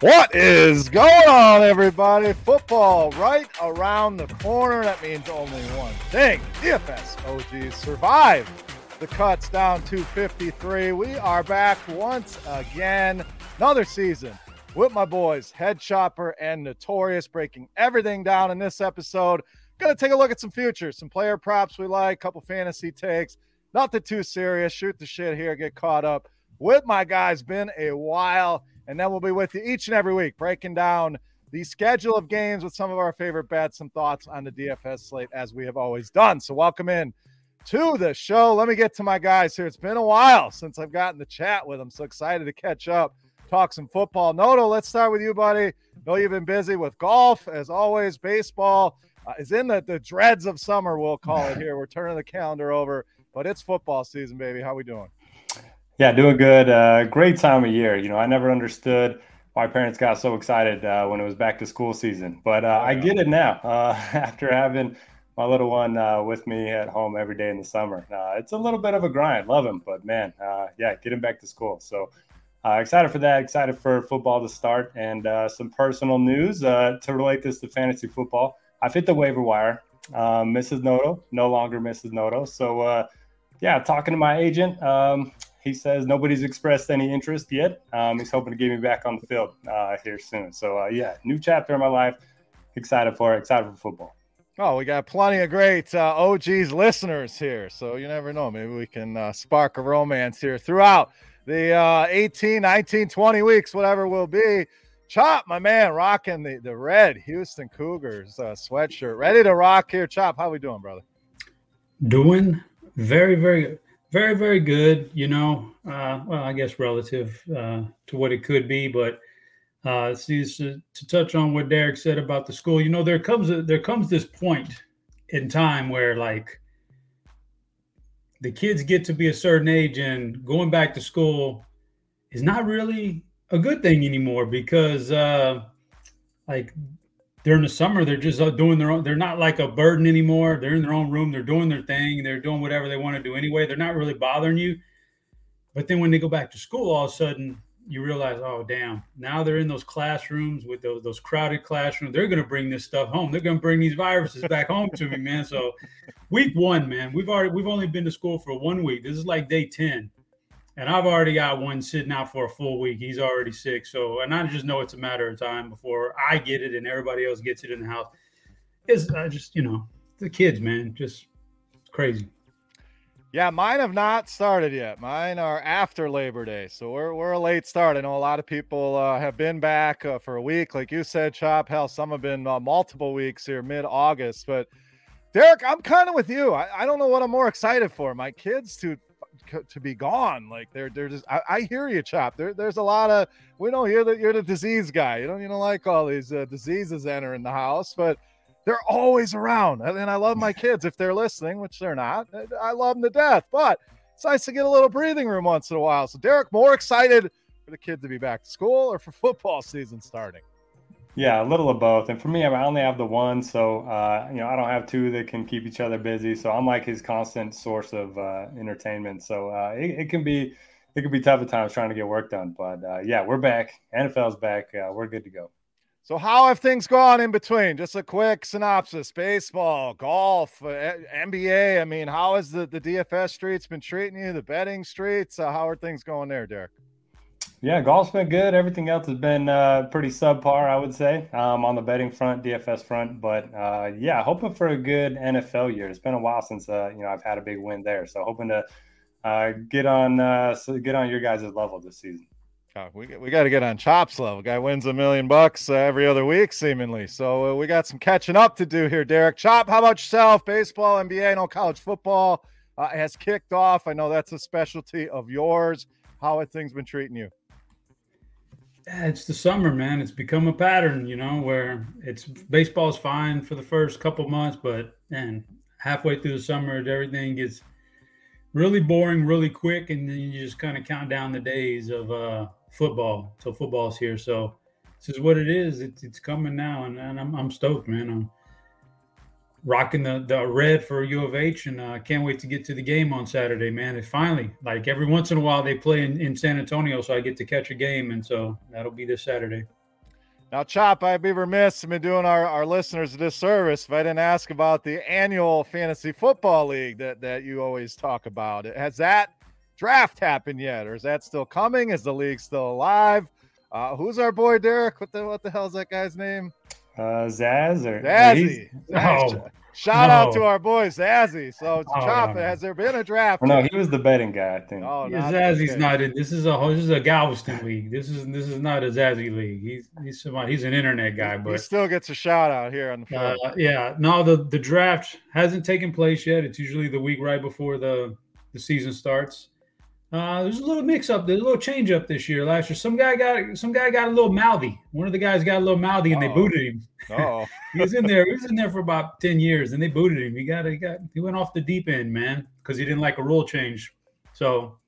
What is going on, everybody? Football right around the corner. That means only one thing. DFS OGs survive the cuts down to 53. We are back once again. Another season with my boys, Head Chopper and Notorious, breaking everything down in this episode. Gonna take a look at some futures, some player props we like, couple fantasy takes. Nothing too serious. Shoot the shit here, get caught up with my guys. Been a while and then we'll be with you each and every week, breaking down the schedule of games with some of our favorite bets, some thoughts on the DFS slate as we have always done. So, welcome in to the show. Let me get to my guys here. It's been a while since I've gotten the chat with them. So excited to catch up, talk some football. Noto, let's start with you, buddy. Know you've been busy with golf, as always. Baseball uh, is in the, the dreads of summer, we'll call it here. We're turning the calendar over, but it's football season, baby. How we doing? Yeah, doing good. Uh, great time of year. You know, I never understood why parents got so excited uh, when it was back to school season, but uh, I get it now uh, after having my little one uh, with me at home every day in the summer. Uh, it's a little bit of a grind. Love him, but man, yeah, get him back to school. So excited for that. Excited for football to start and some personal news to relate this to fantasy football. I've hit the waiver wire. Mrs. Noto, no longer Mrs. Noto. So yeah, talking to my agent. Um, he says nobody's expressed any interest yet. Um, he's hoping to get me back on the field uh, here soon. So uh, yeah, new chapter in my life. Excited for it. Excited for football. Oh, we got plenty of great uh, OGs listeners here. So you never know. Maybe we can uh, spark a romance here throughout the uh, 18, 19, 20 weeks, whatever will be. Chop, my man, rocking the, the red Houston Cougars uh, sweatshirt. Ready to rock here. Chop, how we doing, brother? Doing very, very good very, very good. You know, uh, well, I guess relative uh, to what it could be, but uh, to, to touch on what Derek said about the school, you know, there comes a, there comes this point in time where like the kids get to be a certain age, and going back to school is not really a good thing anymore because uh, like during the summer they're just uh, doing their own they're not like a burden anymore. They're in their own room they're doing their thing they're doing whatever they want to do anyway. They're not really bothering you. But then when they go back to school all of a sudden you realize oh damn now they're in those classrooms with those, those crowded classrooms. They're going to bring this stuff home. They're going to bring these viruses back home to me man. So week one man we've already we've only been to school for one week. This is like day 10 and I've already got one sitting out for a full week. He's already sick. So, and I just know it's a matter of time before I get it and everybody else gets it in the house. Is I just, you know, the kids, man, just crazy. Yeah, mine have not started yet. Mine are after Labor Day, so we're we're a late start. I know a lot of people uh, have been back uh, for a week, like you said, Chop. Hell, some have been uh, multiple weeks here, mid August. But Derek, I'm kind of with you. I, I don't know what I'm more excited for. My kids to to be gone. Like they're they're just. I, I, hear you, Chop. There, there's a lot of. We don't hear that you're the disease guy. You don't you don't like all these uh, diseases entering the house, but they're always around. And I love my kids if they're listening, which they're not. I love them to death, but it's nice to get a little breathing room once in a while. So Derek, more excited for the kid to be back to school or for football season starting? Yeah, a little of both. And for me, I only have the one, so uh, you know I don't have two that can keep each other busy. So I'm like his constant source of uh, entertainment. So uh, it, it, can be it can be tough at times trying to get work done. But uh, yeah, we're back. NFL's back. Uh, we're good to go. So, how have things gone in between? Just a quick synopsis: baseball, golf, uh, NBA. I mean, how has the the DFS streets been treating you? The betting streets. How are things going there, Derek? Yeah, golf's been good. Everything else has been uh, pretty subpar, I would say, um, on the betting front, DFS front. But uh, yeah, hoping for a good NFL year. It's been a while since uh, you know I've had a big win there, so hoping to uh, get on uh, get on your guys' level this season. Oh, we we got to get on Chops level. Guy wins a million bucks every other week, seemingly. So we got some catching up to do here, Derek. Chop, how about yourself? Baseball, NBA, no college football has kicked off. I know that's a specialty of yours. How have things been treating you? It's the summer, man. It's become a pattern, you know, where it's baseball's fine for the first couple months, but man, halfway through the summer, everything gets really boring, really quick, and then you just kind of count down the days of uh, football till football's here. So this is what it is. It's, it's coming now, and, and I'm, I'm stoked, man. I'm rocking the, the red for U of H, and I uh, can't wait to get to the game on Saturday, man. It finally, like every once in a while, they play in, in San Antonio, so I get to catch a game, and so that'll be this Saturday. Now, Chop, I'd be remiss in doing our, our listeners a disservice if I didn't ask about the annual fantasy football league that, that you always talk about. Has that draft happened yet, or is that still coming? Is the league still alive? Uh, who's our boy Derek? What the what the hell's that guy's name? Uh, Zaz or Zazzy. Oh, Shout no. out to our boy Zazzy. So oh, Chop, no, has there been a draft? no, he was the betting guy, I think. Oh, yeah, Zazzy's okay. not in. This is a this is a Galveston league. This is this is not a Zazzy league. He's he's he's an internet guy, but he still gets a shout out here on the floor. Uh, yeah, no, the the draft hasn't taken place yet. It's usually the week right before the the season starts. Uh, there's a little mix up. There's a little change up this year. Last year, some guy got some guy got a little mouthy. One of the guys got a little mouthy, and Uh-oh. they booted him. Oh, he was in there. He was in there for about ten years, and they booted him. He got he got he went off the deep end, man, because he didn't like a rule change. So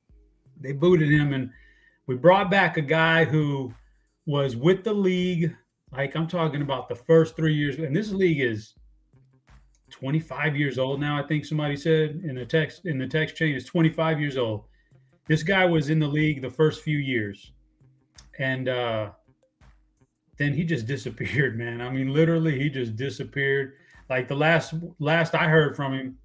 they booted him, and we brought back a guy who was with the league. Like I'm talking about the first three years, and this league is 25 years old now. I think somebody said in the text in the text chain is 25 years old this guy was in the league the first few years, and uh, then he just disappeared, man. I mean, literally, he just disappeared. Like the last last I heard from him,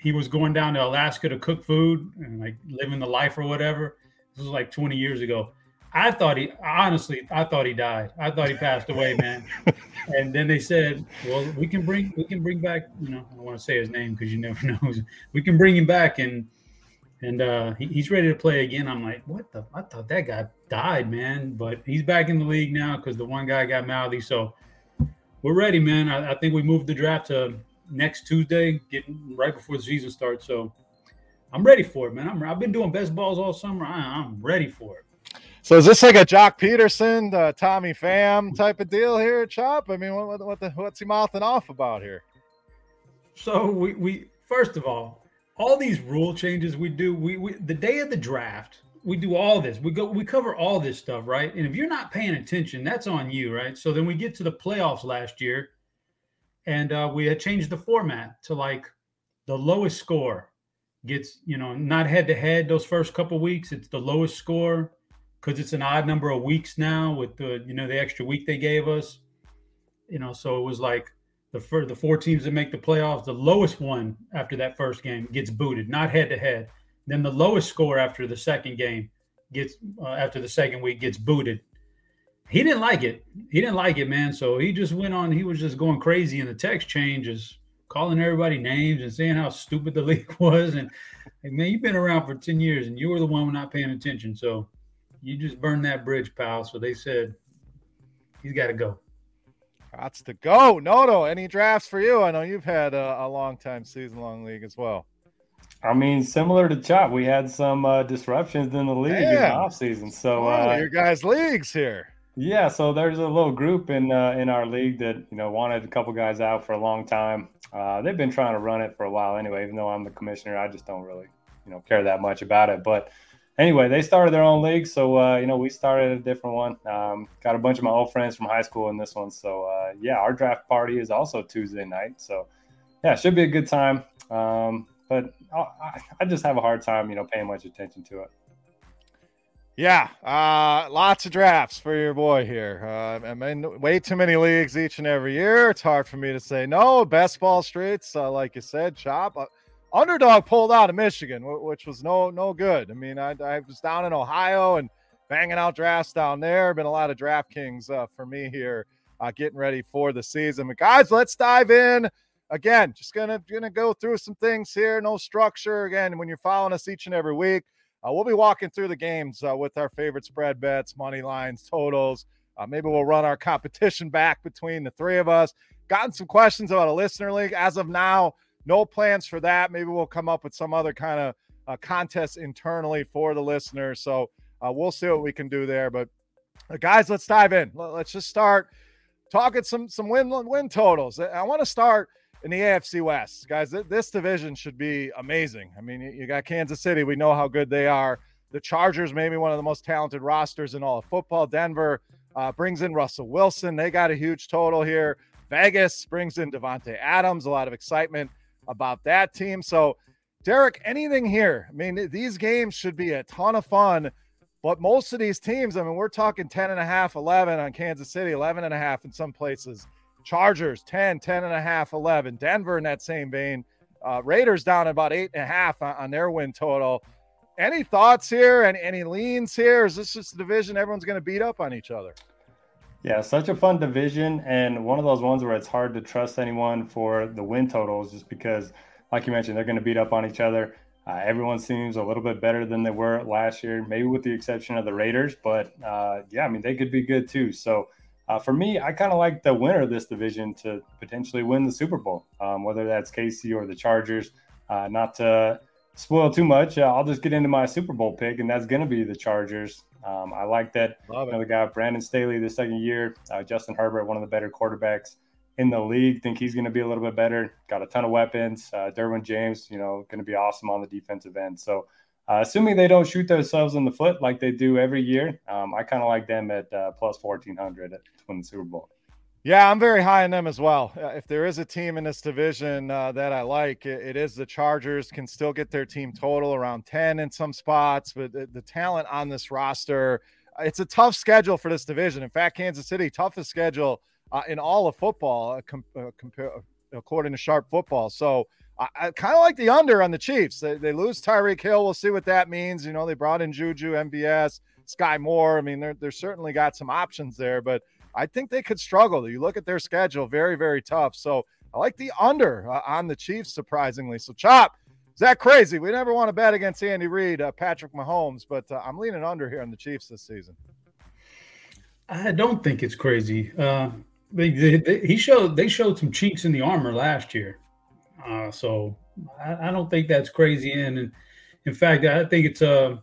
he was going down to Alaska to cook food and like living the life or whatever. This was like 20 years ago. I thought he honestly, I thought he died. I thought he passed away, man. and then they said, "Well, we can bring we can bring back. You know, I don't want to say his name because you never know. We can bring him back and." And uh, he, he's ready to play again. I'm like, what the? I thought that guy died, man. But he's back in the league now because the one guy got mouthy. So we're ready, man. I, I, think we moved the draft to next Tuesday, getting right before the season starts. So I'm ready for it, man. I'm, I've been doing best balls all summer. I, I'm ready for it. So is this like a Joc Pederson, uh, Tommy Pham type of deal here, at Chop? I mean, what, what the, what's he mouthing off about here? So we, we first of all, all these rule changes we do, we, we the day of the draft, we do all this. We go, we cover all this stuff, right? And if you're not paying attention, that's on you, right? So then we get to the playoffs last year, and uh, we had changed the format to like the lowest score gets, you know, not head to head those first couple weeks. It's the lowest score because it's an odd number of weeks now with the, you know, the extra week they gave us. You know, so it was like the for the four teams that make the playoffs, the lowest one after that first game gets booted, not head to head. Then the lowest score after the second game gets uh, after the second week gets booted. He didn't like it. He didn't like it, man. So he just went on. He was just going crazy in the text changes, calling everybody names and saying how stupid the league was. And like, man, you've been around for ten years and you were the one not paying attention. So you just burned that bridge, pal. So they said he's got to go. That's to go. No, no. Any drafts for you? I know you've had a, a long time season long league as well. I mean, similar to Chop, we had some uh, disruptions in the league in the off season. So uh, your guys' leagues here. Yeah, so there's a little group in uh, in our league that you know wanted a couple guys out for a long time. Uh, they've been trying to run it for a while anyway. Even though I'm the commissioner, I just don't really you know care that much about it. But anyway, they started their own league, so uh, you know we started a different one. Um, got a bunch of my old friends from high school in this one, so uh, yeah, our draft party is also Tuesday night. So yeah, should be a good time. Um, but I, I just have a hard time, you know, paying much attention to it. Yeah, uh, lots of drafts for your boy here. Uh, I'm in way too many leagues each and every year. It's hard for me to say no. Best ball streets, uh, like you said, chop. Underdog pulled out of Michigan, which was no no good. I mean, I, I, was down in Ohio and banging out drafts down there. Been a lot of DraftKings uh, for me here, uh, getting ready for the season. But guys, let's dive in. Again, just gonna gonna go through some things here. No structure. Again, when you're following us each and every week uh, we'll be walking through the games uh, with our favorite spread bets, money lines, totals. Uh, maybe we'll run our competition back between the three of us. Gotten some questions about a listener league. As of now, no plans for that. Maybe we'll come up with some other kind of uh, contest internally for the listeners. So uh, we'll see what we can do there. But uh, guys, let's dive in. Let's just start talking some some win win totals. I want to start in the AFC West, guys. This division should be amazing. I mean, you got Kansas City. We know how good they are. The Chargers, maybe one of the most talented rosters in all of football. Denver uh, brings in Russell Wilson. They got a huge total here. Vegas brings in Davante Adams. A lot of excitement about that team. So, Derek, anything here? I mean, these games should be a ton of fun. But most of these teams, I mean, we're talking 10 and a half, 11 on Kansas City, 11 and a half in some places. Chargers 10, 10 and a half, 11. Denver in that same vein. Uh, Raiders down about eight and a half on, on their win total. Any thoughts here? and any leans here? Is this just a division everyone's going to beat up on each other? Yeah, such a fun division, and one of those ones where it's hard to trust anyone for the win totals, just because, like you mentioned, they're going to beat up on each other. Uh, everyone seems a little bit better than they were last year, maybe with the exception of the Raiders. But uh, yeah, I mean, they could be good too. So uh, for me, I kind of like the winner of this division to potentially win the Super Bowl, um, whether that's KC or the Chargers. Uh, not to spoil too much, uh, I'll just get into my Super Bowl pick, and that's going to be the Chargers. Um, I like that. Love you know, the guy Brandon Staley the second year, uh, Justin Herbert, one of the better quarterbacks in the league. Think he's going to be a little bit better. Got a ton of weapons. Uh, Derwin James, you know, going to be awesome on the defensive end. So uh, assuming they don't shoot themselves in the foot like they do every year, um, I kind of like them at uh, plus 1400 to win the Super Bowl. Yeah, I'm very high on them as well. Uh, if there is a team in this division uh, that I like, it, it is the Chargers. Can still get their team total around 10 in some spots, but the, the talent on this roster, uh, it's a tough schedule for this division. In fact, Kansas City, toughest schedule uh, in all of football, com- according to Sharp Football. So I, I kind of like the under on the Chiefs. They, they lose Tyreek Hill. We'll see what that means. You know, they brought in Juju, MVS, Skyy Moore. I mean, they're, they're certainly got some options there, but I think they could struggle. You look at their schedule, very, very tough. So I like the under uh, on the Chiefs, surprisingly. So, Chop, is that crazy? We never want to bet against Andy Reid, uh, Patrick Mahomes, but uh, I'm leaning under here on the Chiefs this season. I don't think it's crazy. Uh, they, they, he showed they showed some cheeks in the armor last year. Uh, so I, I, don't think that's crazy. In and in fact, I think it's uh,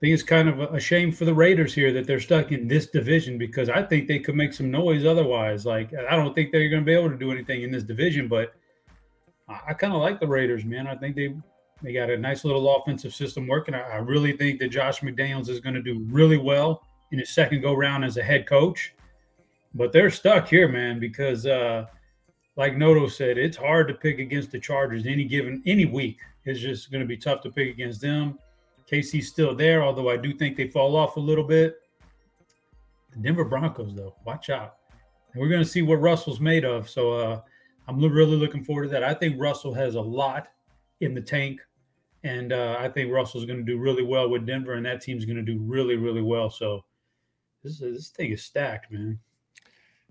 think it's kind of a shame for the Raiders here that they're stuck in this division because I think they could make some noise otherwise. Like I don't think they're going to be able to do anything in this division, but I, I kind of like the Raiders, man. I think they they got a nice little offensive system working. I, I really think that Josh McDaniels is going to do really well in his second go round as a head coach. But they're stuck here, man, because uh, like Noto said, it's hard to pick against the Chargers any given any week. It's just going to be tough to pick against them. KC's still there, although I do think they fall off a little bit. The Denver Broncos, though, watch out. And we're going to see what Russell's made of. So uh, I'm really looking forward to that. I think Russell has a lot in the tank. And uh, I think Russell's going to do really well with Denver, and that team's going to do really, really well. So this, this thing is stacked, man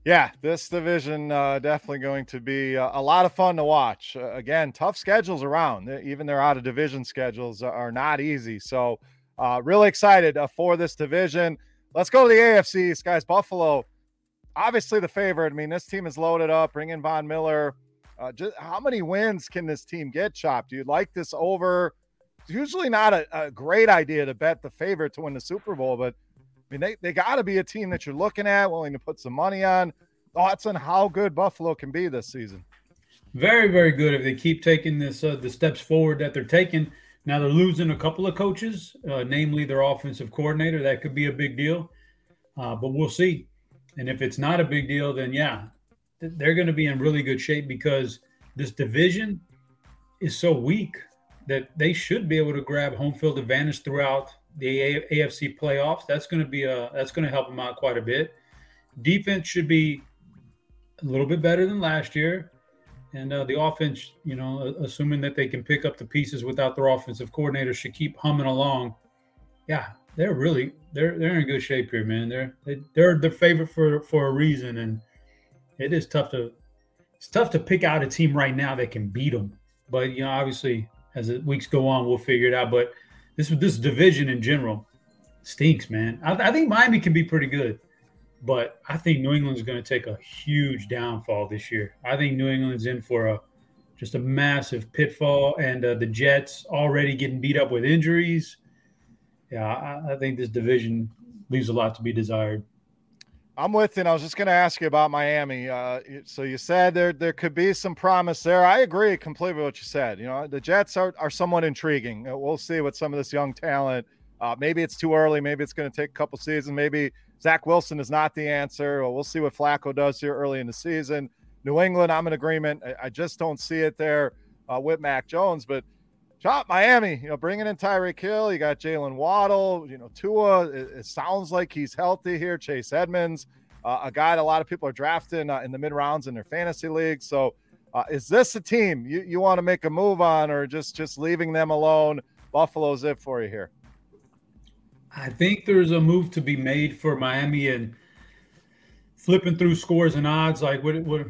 yeah, this division uh, definitely going to be uh, a lot of fun to watch. Uh, again, tough schedules around. Even their out of division schedules are not easy. So, uh, really excited uh, for this division. Let's go to the AFC, guys. Buffalo, obviously the favorite. I mean, this team is loaded up. Bring in Von Miller. Just how many wins can this team get? Chopped. Do you like this over? It's usually not a, a great idea to bet the favorite to win the Super Bowl, but I mean, they, they got to be a team that you're looking at, willing to put some money on. Thoughts on how good Buffalo can be this season? Very, very good if they keep taking this uh, the steps forward that they're taking. Now they're losing a couple of coaches, uh, namely their offensive coordinator. That could be a big deal, uh, but we'll see. And if it's not a big deal, then yeah, they're going to be in really good shape because this division is so weak that they should be able to grab home field advantage throughout the AFC playoffs. That's going to be a that's going to help them out quite a bit. Defense should be a little bit better than last year, and uh, the offense, you know, assuming that they can pick up the pieces without their offensive coordinator, should keep humming along. Yeah, they're really they're they're in good shape here, man. They're they, they're the favorite for for a reason, and it is tough to it's tough to pick out a team right now that can beat them. But you know, obviously, as the weeks go on, we'll figure it out. But this this division in general stinks, man. I, I think Miami can be pretty good, but I think New England's going to take a huge downfall this year. I think New England's in for a just a massive pitfall, and uh, the Jets already getting beat up with injuries. Yeah, I, I think this division leaves a lot to be desired. I'm with you. And I was just going to ask you about Miami. Uh, so you said there there could be some promise there. I agree completely with what you said. You know, the Jets are, are somewhat intriguing. Uh, we'll see what some of this young talent. Uh, maybe it's too early. Maybe it's going to take a couple seasons. Maybe Zach Wilson is not the answer. Well, we'll see what Flacco does here early in the season. New England, I'm in agreement. I, I just don't see it there uh, with Mac Jones. But Chop Miami, you know, bringing in Tyreek Hill. You got Jaylen Waddle. You know, Tua. It, it, sounds like he's healthy here. Chase Edmonds, uh, a guy that a lot of people are drafting uh, in the mid rounds in their fantasy league. So, uh, is this a team you, you want to make a move on, or just just leaving them alone? Buffalo's it for you here. I think there's a move to be made for Miami and flipping through scores and odds. Like what, what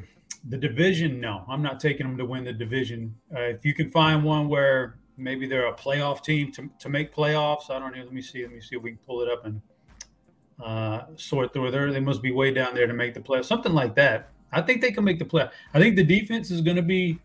the division, no, I'm not taking them to win the division. Uh, if you can find one where maybe they're a playoff team to, to make playoffs, I don't know. Let me see. Let me see if we can pull it up and uh, sort through there. They must be way down there to make the playoffs, something like that. I think they can make the play. I think the defense is going to be,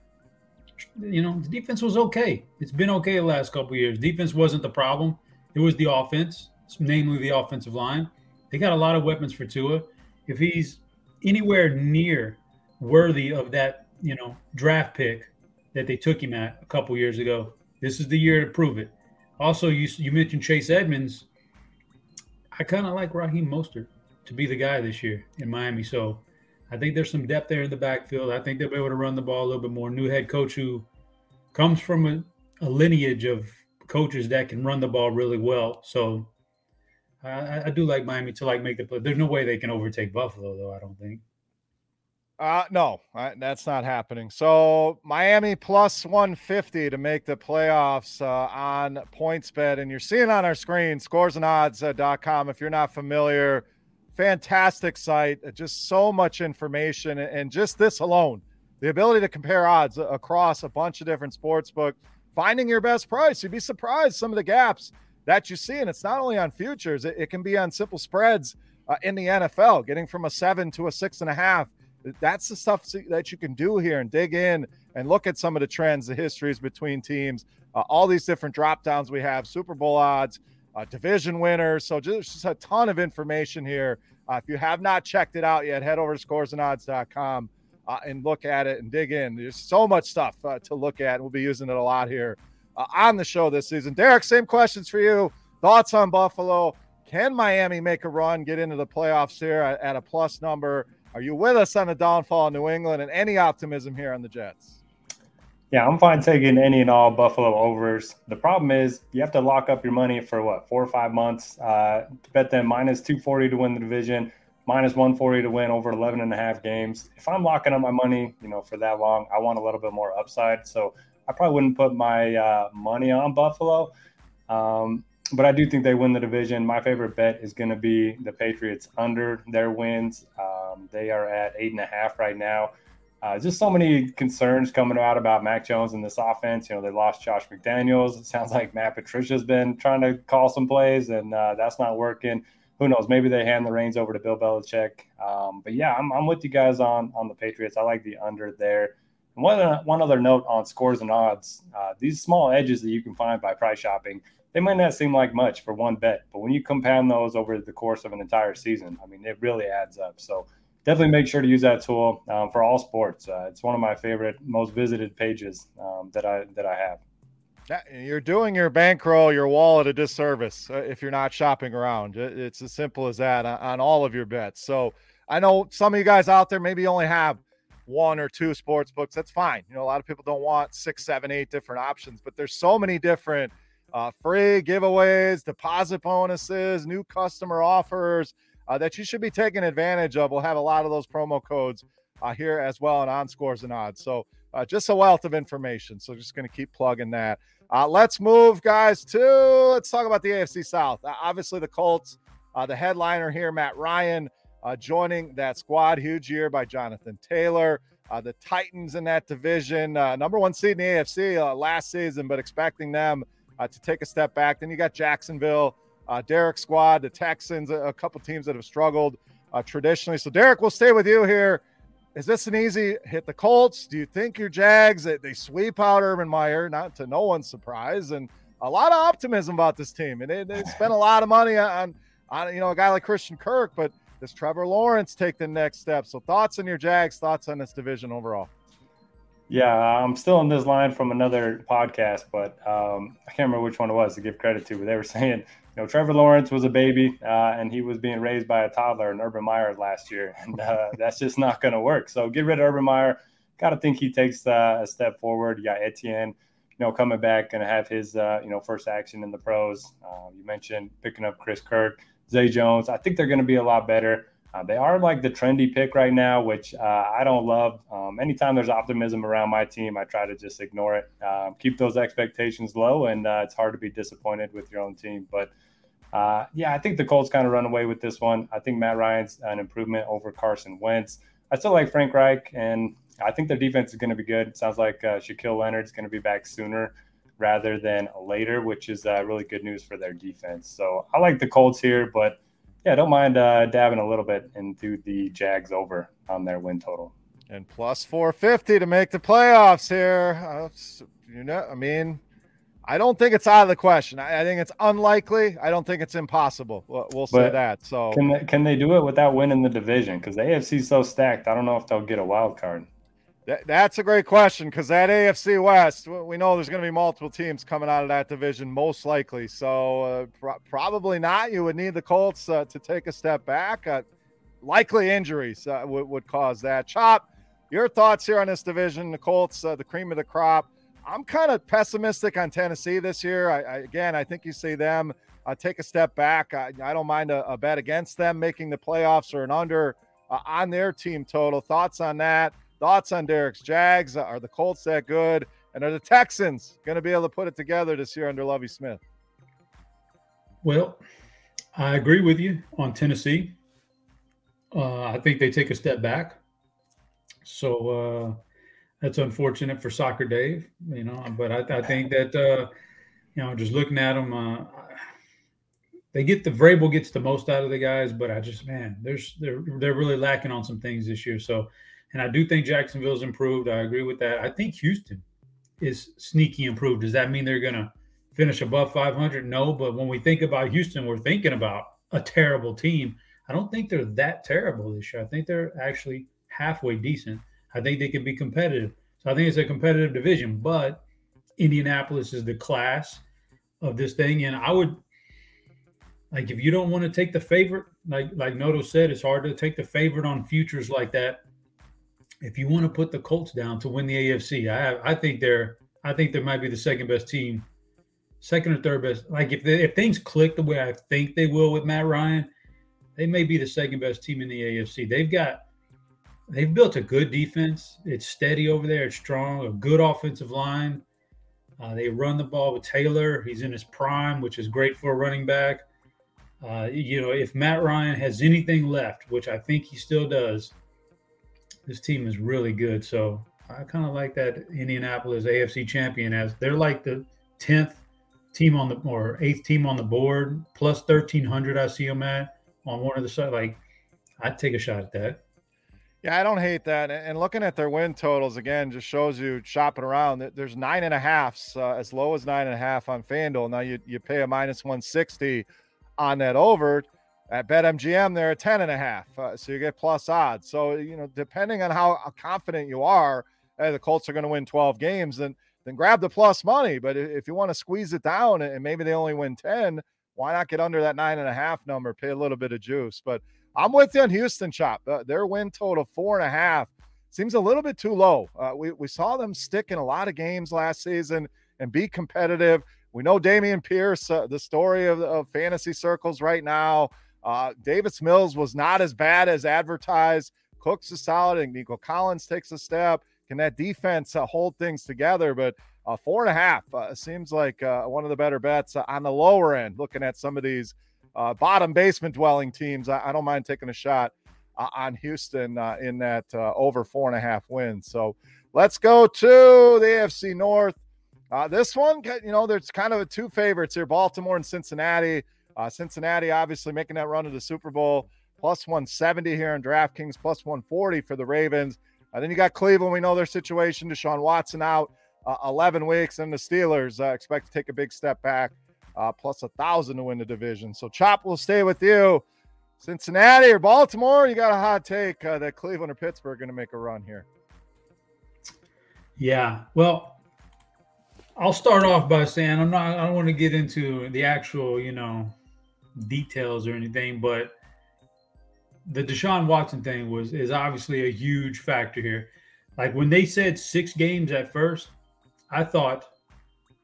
you know, the defense was okay. It's been okay the last couple years. Defense wasn't the problem. It was the offense, namely the offensive line. They got a lot of weapons for Tua. If he's anywhere near worthy of that, you know, draft pick that they took him at a couple years ago. This is the year to prove it. Also, you you mentioned Chase Edmonds. I kind of like Raheem Mostert to be the guy this year in Miami. So I think there's some depth there in the backfield. I think they'll be able to run the ball a little bit more. New head coach who comes from a, a lineage of coaches that can run the ball really well. So I, I do like Miami to like make the play. There's no way they can overtake Buffalo, though. I don't think. Uh, no, that's not happening. So Miami plus 150 to make the playoffs uh, on PointsBet. And you're seeing on our screen scoresandodds.com. If you're not familiar, fantastic site. Uh, just so much information. And just this alone, the ability to compare odds across a bunch of different sports book, finding your best price. You'd be surprised some of the gaps that you see. And it's not only on futures, it, it can be on simple spreads uh, in the NFL, getting from a seven to a six and a half that's the stuff that you can do here and dig in and look at some of the trends, the histories between teams, uh, all these different drop downs we have, Super Bowl odds, uh, division winners. So just, just, a ton of information here. Uh, if you have not checked it out yet, head over to scoresandodds.com uh, and look at it and dig in. There's so much stuff uh, to look at. We'll be using it a lot here uh, on the show this season. Derek, same questions for you. Thoughts on Buffalo? Can Miami make a run, get into the playoffs here at, at a plus number? Are you with us on the downfall of New England and any optimism here on the Jets? Yeah, I'm fine taking any and all Buffalo overs. The problem is you have to lock up your money for what four or five months. Uh, to bet them minus 240 to win the division, minus 140 to win over 11 and a half games. If I'm locking up my money, you know, for that long, I want a little bit more upside. So I probably wouldn't put my uh, money on Buffalo. Um, but I do think they win the division. My favorite bet is going to be the Patriots under their wins. Um, they are at eight and a half right now. Uh, just so many concerns coming out about Mac Jones and this offense. You know, they lost Josh McDaniels. It sounds like Matt Patricia's been trying to call some plays, and uh, that's not working. Who knows? Maybe they hand the reins over to Bill Belichick. Um, but yeah, I'm, I'm with you guys on on the Patriots. I like the under there. And one, one other note on scores and odds: uh, these small edges that you can find by price shopping they might not seem like much for one bet, but when you compound those over the course of an entire season, I mean, it really adds up. So definitely make sure to use that tool um, for all sports. Uh, it's one of my favorite, most visited pages um, that I that I have. You're doing your bankroll, your wallet a disservice uh, if you're not shopping around. It's as simple as that on, on all of your bets. So I know some of you guys out there maybe only have one or two sports books. That's fine. You know, a lot of people don't want six, seven, eight different options, but there's so many different uh, free giveaways, deposit bonuses, new customer offers uh, that you should be taking advantage of. We'll have a lot of those promo codes uh, here as well and on scores and odds. So uh, just a wealth of information. So just going to keep plugging that. Uh, let's move, guys, to let's talk about the AFC South. Uh, obviously, the Colts, the headliner here, Matt Ryan, joining that squad. Huge year by Jonathan Taylor. The Titans in that division, number one seed in the AFC last season, but expecting them Uh, to take a step back. Then you got Jacksonville, uh, Derek squad, the Texans, a, a couple teams that have struggled uh, traditionally. So, Derek, we'll stay with you here. Is this an easy hit the Colts? Do you think your Jags that they sweep out Urban Meyer, not to no one's surprise, and a lot of optimism about this team, and they, they spent a lot of money on on you know a guy like Christian Kirk, but does Trevor Lawrence take the next step? So thoughts on your Jags, thoughts on this division overall? Yeah, I'm still on this line from another podcast, but um, I can't remember which one it was to give credit to, but they were saying you know, Trevor Lawrence was a baby, uh, and he was being raised by a toddler in Urban Meyer last year, and uh, that's just not going to work. So get rid of Urban Meyer. Got to think he takes uh, a step forward. You got Etienne, you know, coming back and have his, uh, you know, first action in the pros. Uh, you mentioned picking up Chris Kirk, Zay Jones. I think they're going to be a lot better. Uh, they are like the trendy pick right now, which I don't love. Um, anytime there's optimism around my team, I try to just ignore it. Um, keep those expectations low, and it's hard to be disappointed with your own team. But uh, yeah, I think the Colts kind of run away with this one. I think Matt Ryan's an improvement over Carson Wentz. I still like Frank Reich, and I think their defense is going to be good. It sounds like uh, Shaquille Leonard's going to be back sooner rather than later, which is uh, really good news for their defense. So I like the Colts here, but yeah, don't mind uh, dabbing a little bit into the Jags over on their win total. And plus 450 to make the playoffs here. Uh, you know, I mean, I don't think it's out of the question. I, I think it's unlikely. I don't think it's impossible. We'll, we'll say that. So can they, can they do it without winning the division? Because the AFC is so stacked. I don't know if they'll get a wild card. That, that's a great question because that AFC West, we know there's going to be multiple teams coming out of that division, most likely. So uh, pro- probably not. You would need the Colts uh, to take a step back. Uh, likely injuries uh, would, would cause that. Chop, your thoughts here on this division? The Colts, uh, the cream of the crop I'm kind of pessimistic on Tennessee this year. I, I, again, I think you see them uh, take a step back. I, I don't mind a, a, bet against them making the playoffs or an under on their team total. Thoughts on that? Thoughts on Derek's Jags? Are the Colts that good? And are the Texans going to be able to put it together this year under Lovie Smith? Well, I agree with you on Tennessee. Uh, I think they take a step back. So, uh, that's unfortunate for Soccer Dave, you know. But I, I think that uh, you know, just looking at them, uh, they get the Vrabel gets the most out of the guys, but I just man, there's they're they're really lacking on some things this year. So, and I do think Jacksonville's improved. I agree with that. I think Houston is sneaky improved. Does that mean they're gonna finish above 500? No, but when we think about Houston, we're thinking about a terrible team. I don't think they're that terrible this year. I think they're actually halfway decent. I think they can be competitive. So I think it's a competitive division, but Indianapolis is the class of this thing. And I would like if you don't want to take the favorite, like like Noto said, it's hard to take the favorite on futures like that. If you want to put the Colts down to win the AFC, I I think they're I think they might be the second best team, second or third best. Like if they, if things click the way I think they will with Matt Ryan, they may be the second best team in the AFC. They've got they've built a good defense. It's steady over there. It's strong. A good offensive line. Uh, they run the ball with Taylor. He's in his prime, which is great for a running back. Uh, you know, if Matt Ryan has anything left, which I think he still does, this team is really good. So I kind of like that Indianapolis AFC champion as they're like the tenth team on the or eighth team on the board, plus thirteen hundred. I see them at on one of the side. Like I'd take a shot at that. Yeah, I don't hate that. And looking at their win totals again just shows you shopping around. There's nine and a halfs, uh, as low as nine and a half on FanDuel. Now you, you pay a minus 160 on that over. At BetMGM, they're a 10 and a half. Uh, so you get plus odds. So, you know, depending on how confident you are, hey, the Colts are going to win 12 games, then, then grab the plus money. But if you want to squeeze it down and maybe they only win 10, why not get under that nine and a half number, pay a little bit of juice? But I'm with you on Houston, Chop. Uh, their win total four and a half seems a little bit too low. Uh, we, we saw them stick in a lot of games last season and be competitive. We know Dameon Pierce, uh, the story of, of fantasy circles right now. Uh, Davis Mills was not as bad as advertised. Cooks is solid, and Nico Collins takes a step. Can that defense uh, hold things together? But uh, four and a half uh, seems like uh, one of the better bets uh, on the lower end. Looking at some of these bottom basement dwelling teams, I, I, don't mind taking a shot on Houston in that over four and a half wins. So let's go to the AFC North. this one, you know, there's kind of two favorites here: Baltimore and Cincinnati. Cincinnati obviously making that run to the Super Bowl plus 170 here in DraftKings, plus 140 for the Ravens. Uh, then you got Cleveland. We know their situation. Deshaun Watson out uh, 11 weeks, and the Steelers uh, expect to take a big step back, uh, plus a thousand to win the division. So Chop will stay with you. Cincinnati or Baltimore, you got a hot take uh, that Cleveland or Pittsburgh are going to make a run here. Yeah, well, I'll start off by saying I'm not. I don't want to get into the actual, you know, details or anything, but the Deshaun Watson thing was is obviously a huge factor here. Like when they said six games at first, I thought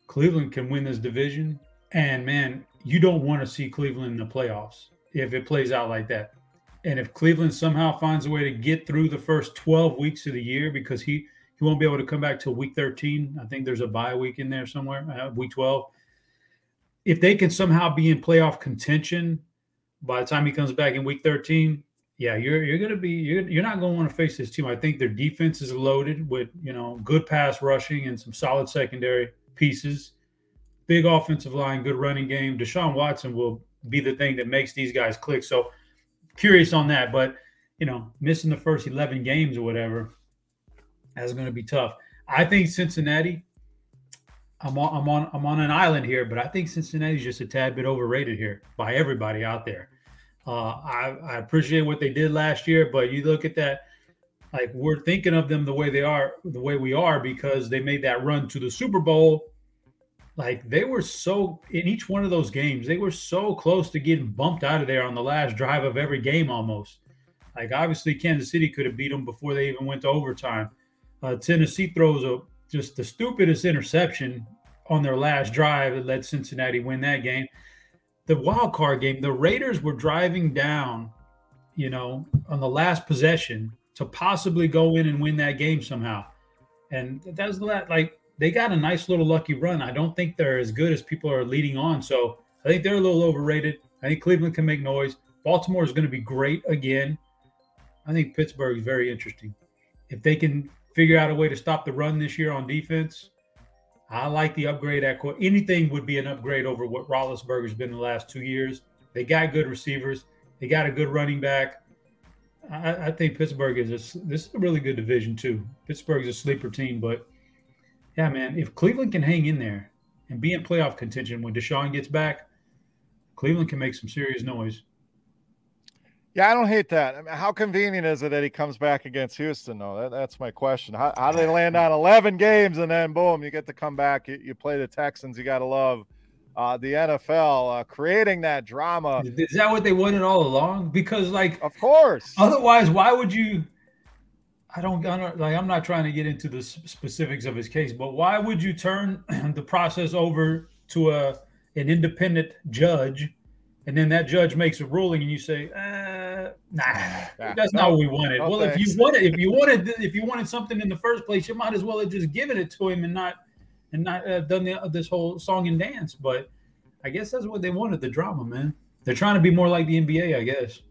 Cleveland can win this division. And man, you don't want to see Cleveland in the playoffs if it plays out like that. And if Cleveland somehow finds a way to get through the first 12 weeks of the year because he he won't be able to come back till week 13. I think there's a bye week in there somewhere, uh, week 12. If they can somehow be in playoff contention by the time he comes back in week 13, yeah, you're you're gonna be you're, you're not gonna want to face this team. I think their defense is loaded with you know good pass rushing and some solid secondary pieces, big offensive line, good running game. Deshaun Watson will be the thing that makes these guys click. So curious on that, but you know, missing the first eleven games or whatever, that's going to be tough. I think Cincinnati. I'm on, I'm on I'm on an island here, but I think Cincinnati's just a tad bit overrated here by everybody out there. Uh, I, I appreciate what they did last year, but you look at that, like we're thinking of them the way they are, the way we are, because they made that run to the Super Bowl. Like they were so in each one of those games, they were so close to getting bumped out of there on the last drive of every game almost. Like obviously, Kansas City could have beat them before they even went to overtime. Uh, Tennessee throws a just the stupidest interception on their last drive that led Cincinnati win that game the wild card game, the Raiders were driving down, you know, on the last possession to possibly go in and win that game somehow. And that that's like they got a nice little lucky run. I don't think they're as good as people are leading on. So I think they're a little overrated. I think Cleveland can make noise. Baltimore is going to be great again. I think Pittsburgh is very interesting. If they can figure out a way to stop the run this year on defense, I like the upgrade at court. anything would be an upgrade over what Roethlisberger's been the last two years. They got good receivers. They got a good running back. I, I think Pittsburgh is a, this is a really good division too. Pittsburgh's a sleeper team, but yeah, man, if Cleveland can hang in there and be in playoff contention when Deshaun gets back, Cleveland can make some serious noise. Yeah, I don't hate that. I mean, how convenient is it that he comes back against Houston, though? That, that's my question. How, how do they land on 11 games and then boom, you get to come back? You, you play the Texans. You got to love uh, the NFL uh, creating that drama. Is that what they wanted all along? Because, like, of course. Otherwise, why would you? I don't, I don't like. I'm not trying to get into the specifics of his case, but why would you turn the process over to a an independent judge, and then that judge makes a ruling, and you say, eh, nah, yeah. that's no, not what we wanted. No well, thanks. if you wanted, if you wanted, if you wanted something in the first place, you might as well have just given it to him and not, and not uh, done the, this whole song and dance. But I guess that's what they wanted, the drama, man. They're trying to be more like the NBA, I guess.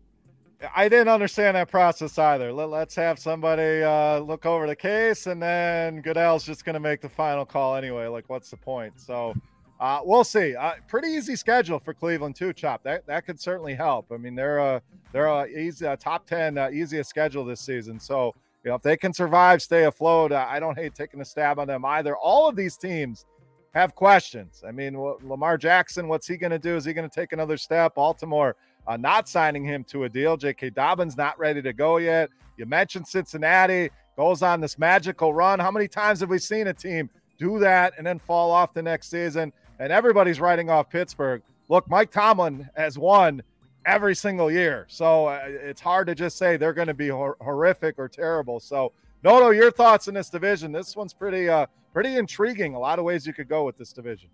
I didn't understand that process either. Let, us have somebody uh, look over the case, and then Goodell's just going to make the final call anyway. Like, what's the point? So uh, we'll see. Uh, pretty easy schedule for Cleveland too, Chop. That that could certainly help. I mean, they're a they're a easy a top ten uh, easiest schedule this season. So you know if they can survive, stay afloat, uh, I don't hate taking a stab on them either. All of these teams have questions. I mean, Lamar Jackson, what's he going to do? Is he going to take another step? Baltimore uh, not signing him to a deal. J.K. Dobbins not ready to go yet. You mentioned Cincinnati goes on this magical run. How many times have we seen a team do that and then fall off the next season? And everybody's writing off Pittsburgh. Look, Mike Tomlin has won every single year, so uh, it's hard to just say they're going to be hor- horrific or terrible. So, Noto, your thoughts in this division? This one's pretty, uh, pretty intriguing. A lot of ways you could go with this division.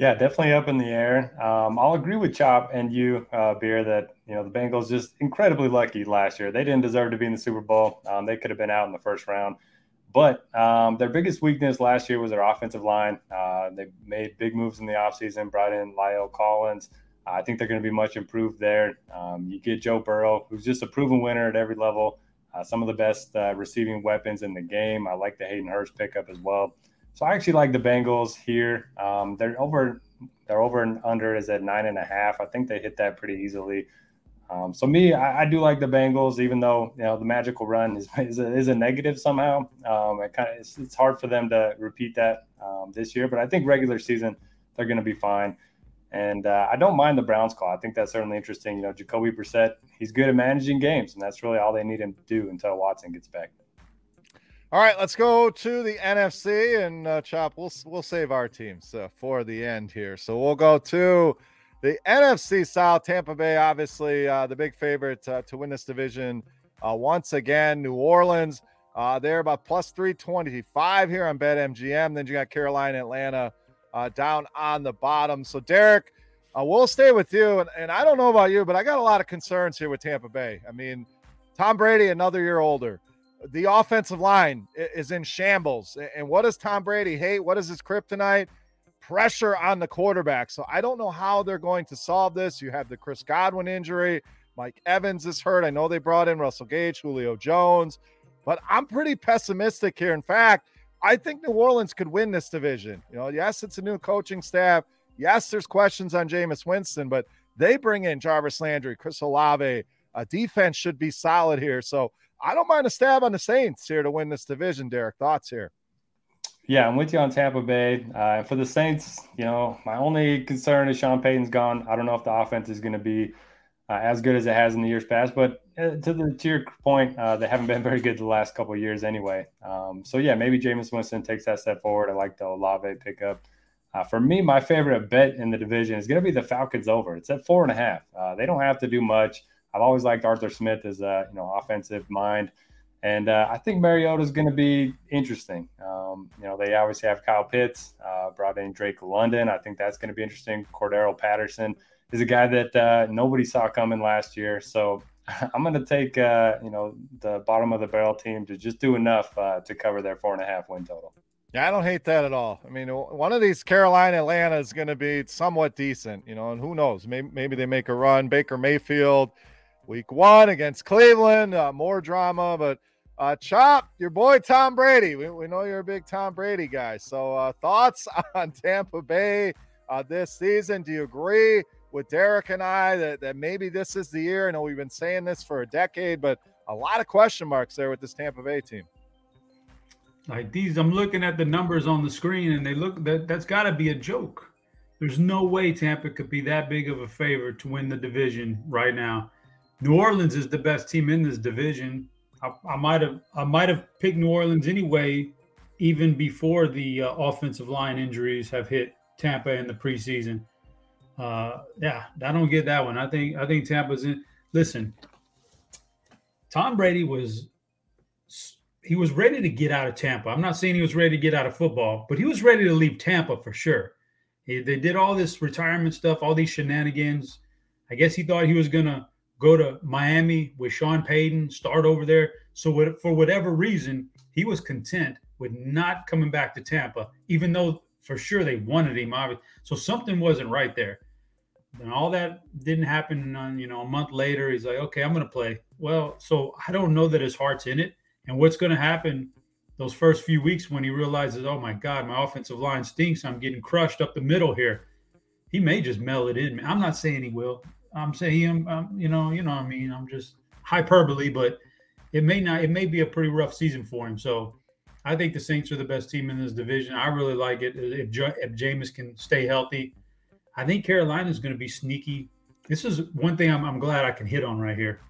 Yeah, definitely up in the air. Um, I'll agree with Chop and you, uh, Beer, that you know the Bengals just incredibly lucky last year. They didn't deserve to be in the Super Bowl. Um, they could have been out in the first round. But um, their biggest weakness last year was their offensive line. Uh, they made big moves in the offseason, brought in La'el Collins. I think they're going to be much improved there. Um, you get Joe Burrow, who's just a proven winner at every level. Uh, some of the best uh, receiving weapons in the game. I like the Hayden Hurst pickup as well. So I actually like the Bengals here. Um, they're over. They're over and under is at nine and a half. I think they hit that pretty easily. Um, so me, I, I, do like the Bengals, even though you know the magical run is is a, is a negative somehow. Um, it kind of it's, it's, hard for them to repeat that um, this year, but I think regular season they're going to be fine. And uh, I don't mind the Browns call. I think that's certainly interesting. You know, Jacoby Brissett, he's good at managing games, and that's really all they need him to do until Watson gets back. All right, let's go to the NFC and uh, Chop. We'll we'll save our teams uh, for the end here. So we'll go to the NFC South. Tampa Bay, obviously, uh, the big favorite uh, to win this division uh, once again. New Orleans, uh, they're about plus three twenty five here on BetMGM. Then you got Carolina, Atlanta down on the bottom. So Derek, we'll stay with you. And, and I don't know about you, but I got a lot of concerns here with Tampa Bay. I mean, Tom Brady, another year older the offensive line is in shambles. And what does Tom Brady hate? What is his kryptonite? Pressure on the quarterback. So I don't know how they're going to solve this. You have the Chris Godwin injury. Mike Evans is hurt. I know they brought in Russell Gage, Julio Jones, but I'm pretty pessimistic here. In fact, I think New Orleans could win this division. You know, yes, it's a new coaching staff. Yes, there's questions on Jameis Winston, but they bring in Jarvis Landry, Chris Olave. A defense should be solid here. So I don't mind a stab on the Saints here to win this division. Derek, thoughts here? Yeah, I'm with you on Tampa Bay. Uh, for the Saints, you know, my only concern is Sean Payton's gone. I don't know if the offense is going to be uh, as good as it has in the years past. But uh, to the to your point, uh, they haven't been very good the last couple years anyway. Um, so yeah, maybe Jameis Winston takes that step forward. I like the Olave pickup. Uh, for me, my favorite bet in the division is going to be the Falcons over. It's at four and a half. Uh, they don't have to do much. I've always liked Arthur Smith as a you know offensive mind, and uh, I think Mariota is going to be interesting. Um, you know, they obviously have Kyle Pitts, uh, brought in Drake London. I think that's going to be interesting. Cordarrelle Patterson is a guy that uh, nobody saw coming last year, so I'm going to take uh, you know the bottom of the barrel team to just do enough uh, to cover their four and a half win total. Yeah, I don't hate that at all. I mean, one of these Carolina Atlanta is going to be somewhat decent, you know, and who knows? Maybe, maybe they make a run. Baker Mayfield week one against Cleveland. Uh, more drama, but uh, Chop, your boy Tom Brady. We, we know you're a big Tom Brady guy. So, uh, thoughts on Tampa Bay uh, this season? Do you agree with Derek and I that, that maybe this is the year? I know we've been saying this for a decade, but a lot of question marks there with this Tampa Bay team. Like these, I'm looking at the numbers on the screen, and they look that that's got to be a joke. There's no way Tampa could be that big of a favorite to win the division right now. New Orleans is the best team in this division. I, might have I might have picked New Orleans anyway, even before the uh, offensive line injuries have hit Tampa in the preseason. Uh, yeah, I don't get that one. I think I think Tampa's in. Listen, Tom Brady was he was ready to get out of Tampa. I'm not saying he was ready to get out of football, but he was ready to leave Tampa for sure. He, they did all this retirement stuff, all these shenanigans. I guess he thought he was gonna go to Miami with Sean Payton, start over there. So for whatever reason, he was content with not coming back to Tampa, even though for sure they wanted him. Obviously. So something wasn't right there. And all that didn't happen. You know, a month later, he's like, "Okay, I'm going to play." Well, so I don't know that his heart's in it. And what's going to happen those first few weeks when he realizes, "Oh my God, my offensive line stinks. I'm getting crushed up the middle here." He may just mail it in. I'm not saying he will. I'm saying, I'm, um, I'm, um, you know, you know what I mean. I'm just hyperbole, but it may not. It may be a pretty rough season for him. So I think the Saints are the best team in this division. I really like it. If if Jameis can stay healthy, I think Carolina is going to be sneaky. This is one thing I'm, I'm glad I can hit on right here.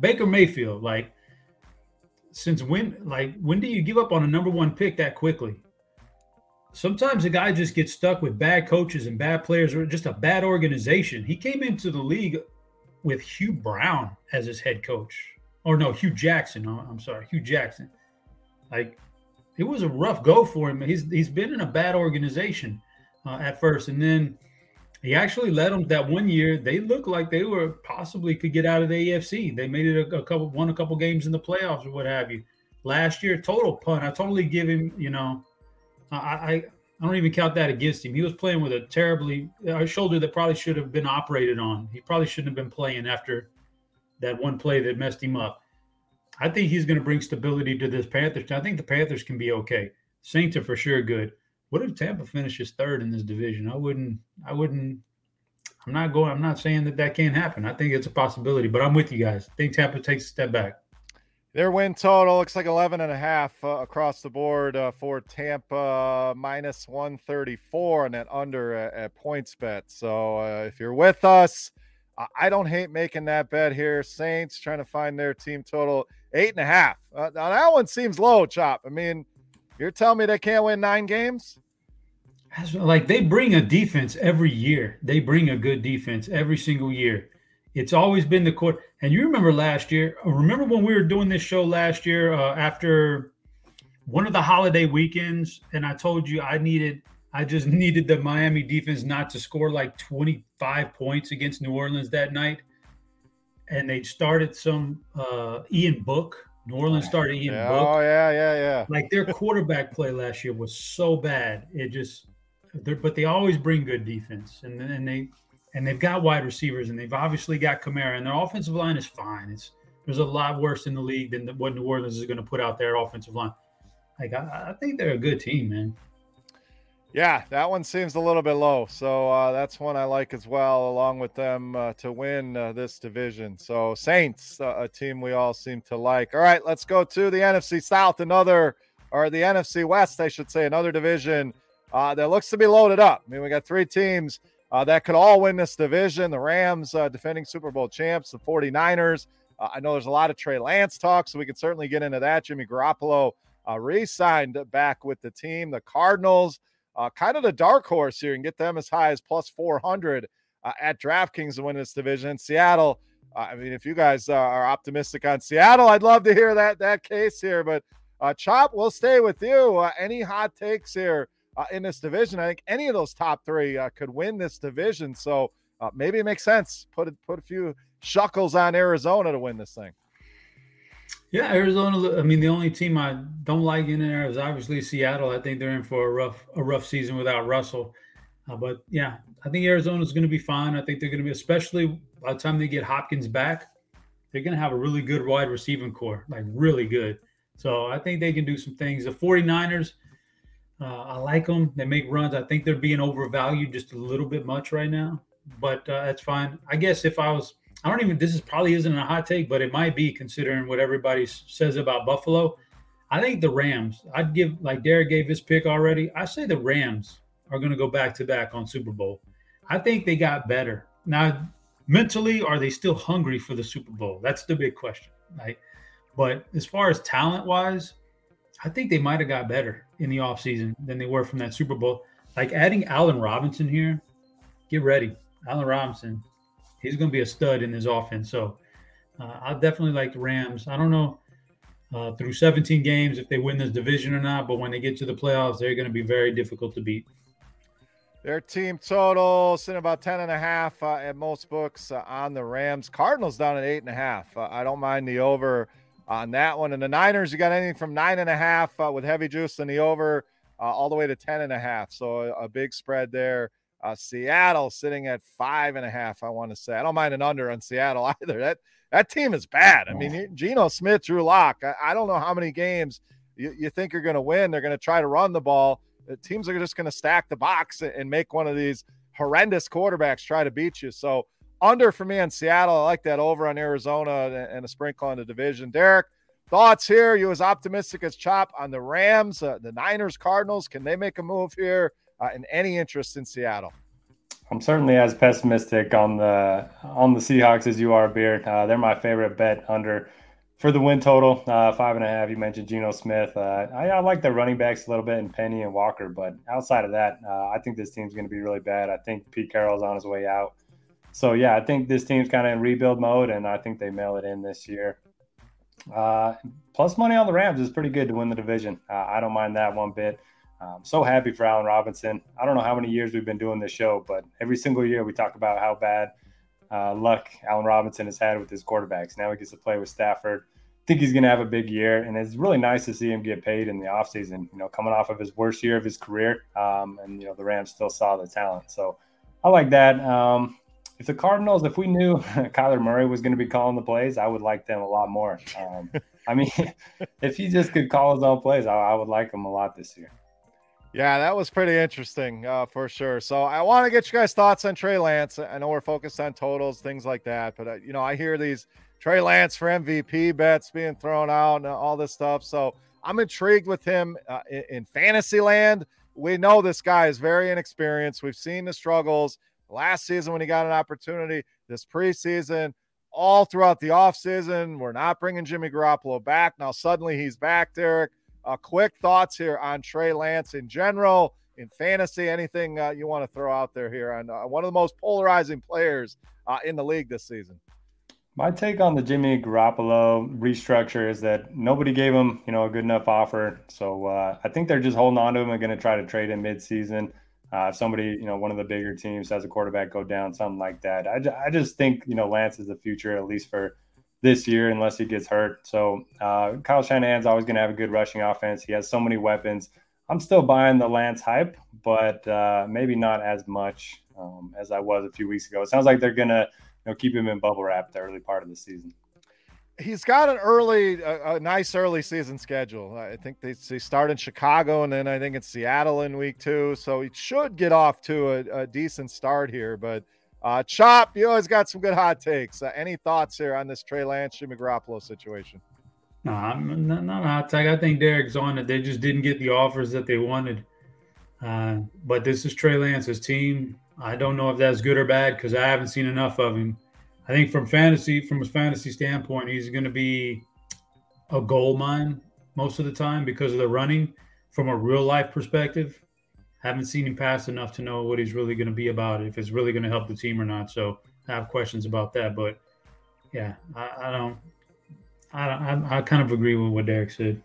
Baker Mayfield, like since when, like when do you give up on a number one pick that quickly? Sometimes a guy just gets stuck with bad coaches and bad players or just a bad organization. He came into the league with Hugh Brown as his head coach. Or no, Hue Jackson. I'm sorry, Hue Jackson. Like it was a rough go for him. He's he's been in a bad organization. uh, at first, and then he actually led them that one year. They looked like they were possibly could get out of the AFC. They made it a, a couple, won a couple games in the playoffs or what have you. Last year, total punt. I totally give him. You know, I, I don't even count that against him. He was playing with a terribly a shoulder that probably should have been operated on. He probably shouldn't have been playing after that one play that messed him up. I think he's going to bring stability to this Panthers. I think the Panthers can be okay. Saints are for sure good. What if Tampa finishes third in this division? I wouldn't. I wouldn't. I'm not going. I'm not saying that that can't happen. I think it's a possibility, but I'm with you guys. I think Tampa takes a step back. Their win total looks like 11 and a half uh, across the board uh, for Tampa, minus 134 and that under at, at PointsBet. So uh, if you're with us, I don't hate making that bet here. Saints trying to find their team total eight and a half. Uh, now that one seems low, Chop. I mean, you're telling me they can't win nine games? Like they bring a defense every year. They bring a good defense every single year. It's always been the court. And you remember last year? Uh, remember when we were doing this show last year uh, after one of the holiday weekends, and I told you I needed, I just needed the Miami defense not to score like 25 points against New Orleans that night. And they started some uh, Ian Book New Orleans started Ian Yeah, oh yeah, yeah, yeah. Like their quarterback play last year was so bad. It just, but they always bring good defense, and and they and they've got wide receivers, and they've obviously got Kamara, and their offensive line is fine. It's there's a lot worse in the league than what New Orleans is going to put out their offensive line. Like I, I think they're a good team, man. Yeah, that one seems a little bit low. So uh, that's one I like as well, along with them uh, to win uh, this division. So Saints, uh, a team we all seem to like. All right, let's go to the NFC South, another, or the NFC West, I should say, another division uh, that looks to be loaded up. I mean, we got three teams uh, that could all win this division the Rams, defending Super Bowl champs, the 49ers. I know there's a lot of Trey Lance talk, so we can certainly get into that. Jimmy Garoppolo re signed back with the team. The Cardinals uh, kind of the dark horse here and get them as high as plus 400 uh, at DraftKings to win this division. Seattle, uh, I mean, if you guys uh, are optimistic on Seattle, I'd love to hear that that case here. But uh, Chop, we'll stay with you. Uh, any hot takes here Uh, in this division? I think any of those top three uh, could win this division. So uh, maybe it makes sense. Put a, put a few shuckles on Arizona to win this thing. Yeah, Arizona. I mean, the only team I don't like in there is obviously Seattle. I think they're in for a rough a rough season without Russell. Uh, but yeah, I think Arizona is going to be fine. I think they're going to be, especially by the time they get Hopkins back, they're going to have a really good wide receiving core, like really good. So I think they can do some things. The 49ers, uh, I like them. They make runs. I think they're being overvalued just a little bit much right now, but uh, that's fine. I guess if I was I don't even. This is probably isn't a hot take, but it might be considering what everybody says about Buffalo. I think the Rams. I'd give like Derek gave his pick already. I say the Rams are going to go back to back on Super Bowl. I think they got better now. Mentally, are they still hungry for the Super Bowl? That's the big question. Right. But as far as talent wise, I think they might have got better in the offseason than they were from that Super Bowl. Like adding Allen Robinson here, get ready. Allen Robinson, he's going to be a stud in his offense. So uh, I definitely like the Rams. I don't know uh, through 17 games if they win this division or not, but when they get to the playoffs, they're going to be very difficult to beat. Their team total sitting about 10 and a half uh, at most books uh, on the Rams. Cardinals down at eight and a half. Uh, I don't mind the over on that one. And the Niners, you got anything from nine and a half uh, with heavy juice in the over all the way to 10 and a half. So a, a big spread there. Uh, Seattle sitting at five and a half. I want to say I don't mind an under on Seattle either. That that team is bad. I mean, Geno Smith, Drew Lock. I, I don't know how many games you, you think you're going to win. They're going to try to run the ball. The teams are just going to stack the box and make one of these horrendous quarterbacks try to beat you. So under for me in Seattle. I like that over on Arizona and a sprinkle on the division. Derek, thoughts here? You as optimistic as Chop on the Rams, uh, the Niners, Cardinals. Can they make a move here? uh, and any interest in Seattle? I'm certainly as pessimistic on the on the Seahawks as you are, Beard. Uh, they're my favorite bet under for the win total, uh, five and a half. You mentioned Geno Smith. Uh, I, I, like the running backs a little bit and Penny and Walker, but outside of that, uh, I think this team's going to be really bad. I think Pete Carroll's on his way out. So yeah, I think this team's kind of in rebuild mode, and I think they mail it in this year. Uh, plus money on the Rams is pretty good to win the division. I don't mind that one bit. I'm so happy for Allen Robinson. I don't know how many years we've been doing this show, but every single year we talk about how bad uh, luck Allen Robinson has had with his quarterbacks. Now he gets to play with Stafford. I think he's going to have a big year, and it's really nice to see him get paid in the offseason, you know, coming off of his worst year of his career. Um, and, you know, the Rams still saw the talent. So I like that. Um, if the Cardinals, if we knew Kyler Murray was going to be calling the plays, I would like them a lot more. Um, I mean, if he just could call his own plays, I, I, would like him a lot this year. Yeah, that was pretty interesting uh, for sure. So I want to get you guys' thoughts on Trey Lance. I know we're focused on totals, things like that, but uh, you know, I hear these Trey Lance for MVP bets being thrown out and all this stuff. So I'm intrigued with him uh, in, in fantasy land. We know this guy is very inexperienced. We've seen the struggles last season when he got an opportunity, this preseason, all throughout the offseason. We're not bringing Jimmy Garoppolo back. Now, suddenly he's back, Derek. Uh, quick thoughts here on Trey Lance in general, in fantasy, anything uh, you want to throw out there here on uh, one of the most polarizing players uh, in the league this season. My take on the Jimmy Garoppolo restructure is that nobody gave him, you know, a good enough offer. So uh, I think they're just holding on to him and going to try to trade him midseason. Uh, if somebody, you know, one of the bigger teams has a quarterback go down, something like that. I, I just think, you know, Lance is the future, at least for this year, unless he gets hurt. So uh, Kyle Shanahan's always going to have a good rushing offense. He has so many weapons. I'm still buying the Lance hype, but uh, maybe not as much um, as I was a few weeks ago. It sounds like they're going to you know, keep him in bubble wrap the early part of the season he's got an early, a, a, nice early season schedule. I think they, they start in Chicago and then I think it's Seattle in week two. So he should get off to a, a decent start here. But uh, Chop, you always got some good hot takes. Uh, any thoughts here on this Trey Lance, Jimmy Garoppolo situation? No, I'm not, not a hot take. I think Derek's on it. They just didn't get the offers that they wanted. Uh, but this is Trey Lance's team. I don't know if that's good or bad because I haven't seen enough of him. I think from fantasy, from a fantasy standpoint, he's going to be a gold mine most of the time because of the running. From a real life perspective, haven't seen him pass enough to know what he's really going to be about, if it's really going to help the team or not. So I have questions about that. But yeah, I, I don't. I, I, I kind of agree with what Derek said.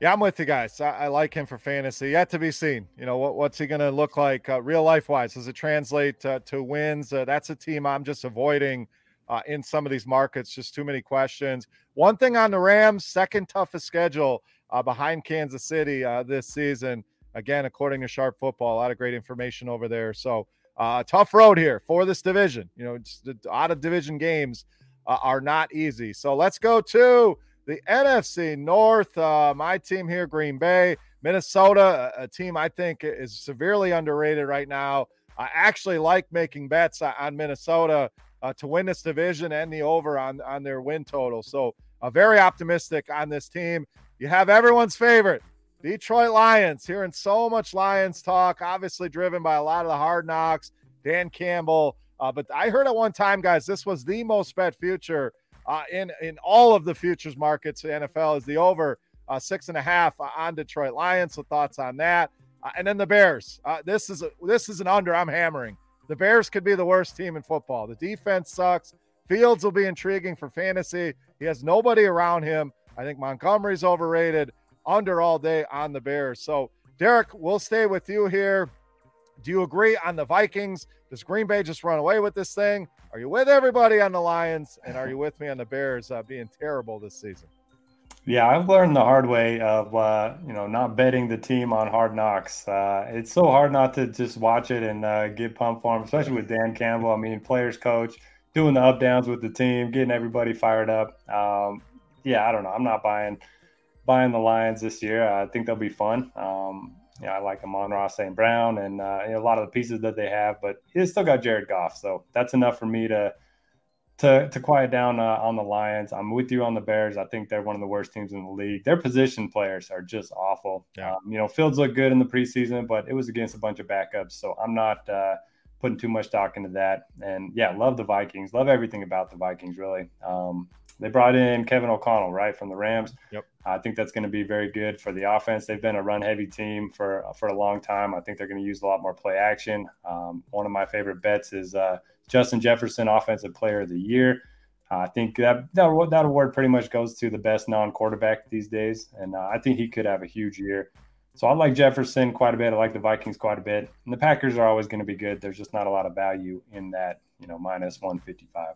Yeah, I'm with you guys. I, I, like him for fantasy. Yet to be seen. You know what, what's he going to look like uh, real life wise? Does it translate uh, to wins? Uh, that's a team I'm just avoiding uh, in some of these markets. Just too many questions. One thing on the Rams, second toughest schedule uh, behind Kansas City uh, this season. Again, according to Sharp Football, a lot of great information over there. So, uh, tough road here for this division. You know, the out of division games uh, are not easy. So, let's go to the NFC North. Uh, my team here, Green Bay, Minnesota, a, a team I think is severely underrated right now. I actually like making bets on Minnesota uh, to win this division and the over on, on their win total. So, uh, very optimistic on this team. You have everyone's favorite, Detroit Lions, hearing so much Lions talk, obviously driven by a lot of the hard knocks, Dan Campbell. Uh, but I heard at one time, guys, this was the most bet future uh, in in all of the futures markets. NFL is the over uh, six and a half on Detroit Lions. So thoughts on that, uh, and then the Bears. Uh, this is a, this is an under. I'm hammering. The Bears could be the worst team in football. The defense sucks. Fields will be intriguing for fantasy. He has nobody around him. I think Montgomery's overrated. Under all day on the Bears. So, Derek, we'll stay with you here. Do you agree on the Vikings? Does Green Bay just run away with this thing? Are you with everybody on the Lions? And are you with me on the Bears uh, being terrible this season? Yeah, I've learned the hard way of uh, you know not betting the team on Hard Knocks. Uh, it's so hard not to just watch it and uh, get pumped for him, especially with Dan Campbell. I mean, players coach, doing the up downs with the team, getting everybody fired up. Um, yeah, I don't know. I'm not buying buying the Lions this year. I think they'll be fun. Um, yeah, I like Amon-Ra St. Brown and uh, a lot of the pieces that they have, but he still got Jared Goff, so that's enough for me to to to quiet down uh, on the Lions. I'm with you on the Bears. I think they're one of the worst teams in the league. Their position players are just awful. Yeah. Um, you know, Fields looked good in the preseason, but it was against a bunch of backups. So I'm not uh, putting too much stock into that. And yeah, love the Vikings. Love everything about the Vikings. Really. Um, they brought in Kevin O'Connell, right, from the Rams. Yep. I think that's going to be very good for the offense. They've been a run-heavy team for for a long time. I think they're going to use a lot more play action. Um, one of my favorite bets is uh, Justin Jefferson, Offensive Player of the Year. Uh, I think that, that that award pretty much goes to the best non-quarterback these days, and uh, I think he could have a huge year. So I like Jefferson quite a bit. I like the Vikings quite a bit. And the Packers are always going to be good. There's just not a lot of value in that, you know, minus 155.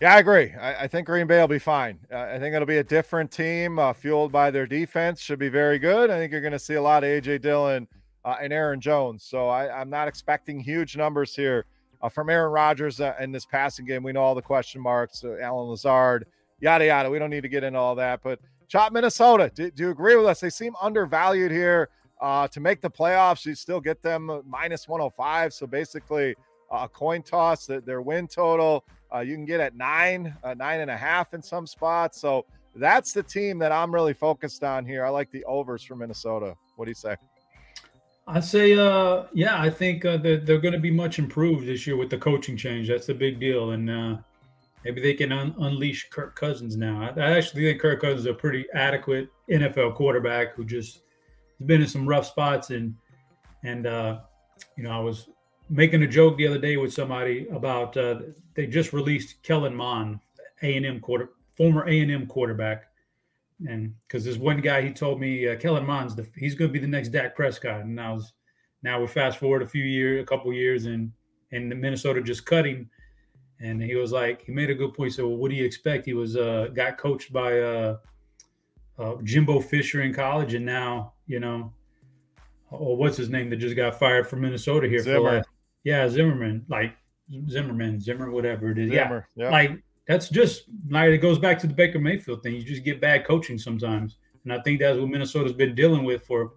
Yeah, I agree. I, I think Green Bay will be fine. Uh, I think it'll be a different team, uh, fueled by their defense. Should be very good. I think you're going to see a lot of AJ Dillon uh, and Aaron Jones. So I, am not expecting huge numbers here uh, from Aaron Rodgers uh, in this passing game. We know all the question marks, uh, Allen Lazard, yada yada. We don't need to get into all that. But Chop Minnesota, do, do you agree with us? They seem undervalued here to make the playoffs. You still get them minus 105. So basically a coin toss. Their win total uh, you can get at nine, uh, nine and a half in some spots. So that's the team that I'm really focused on here. I like the overs for Minnesota. What do you say? I say, uh, yeah, I think uh, they're, they're going to be much improved this year with the coaching change. That's the big deal, and uh, maybe they can un- unleash Kirk Cousins now. I, I, actually think Kirk Cousins is a pretty adequate NFL quarterback who just has been in some rough spots, and and uh, you know, I was making a joke the other day with somebody about uh, they just released Kellen Mond, A and M quarter, former A and M quarterback, and because there's one guy he told me uh, Kellen Mond's the, he's going to be the next Dak Prescott, and now now we fast forward a few years, a couple years, and and Minnesota just cut him, and he was like he made a good point. Said, well, what do you expect? He was uh, got coached by uh, uh, Jimbo Fisher in college, and now you know. Oh, what's his name that just got fired from Minnesota here Zimmer. for yeah, Zimmerman, like Zimmerman, Zimmer, whatever it is. Zimmer, yeah. Like that's just like it goes back to the Baker Mayfield thing. You just get bad coaching sometimes. And I think that's what Minnesota's been dealing with for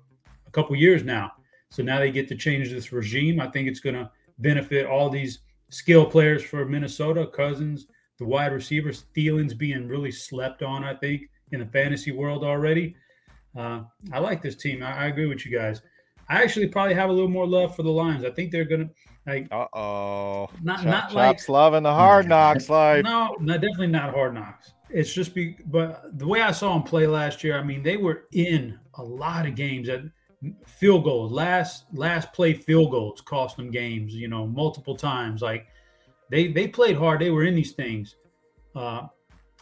a couple years now. So now they get to change this regime. I think it's going to benefit all these skill players for Minnesota, Cousins, the wide receivers, Thielen's being really slept on, I think, in the fantasy world already. Uh, I like this team. I, I, agree with you guys. I actually probably have a little more love for the Lions. I think they're going to like, uh oh, not Chop, not like loving the hard knocks life. No, no, definitely not hard knocks. It's just be, but the way I saw them play last year, I mean, they were in a lot of games at field goals, last last play field goals cost them games. You know, multiple times. Like they they played hard. They were in these things. Uh,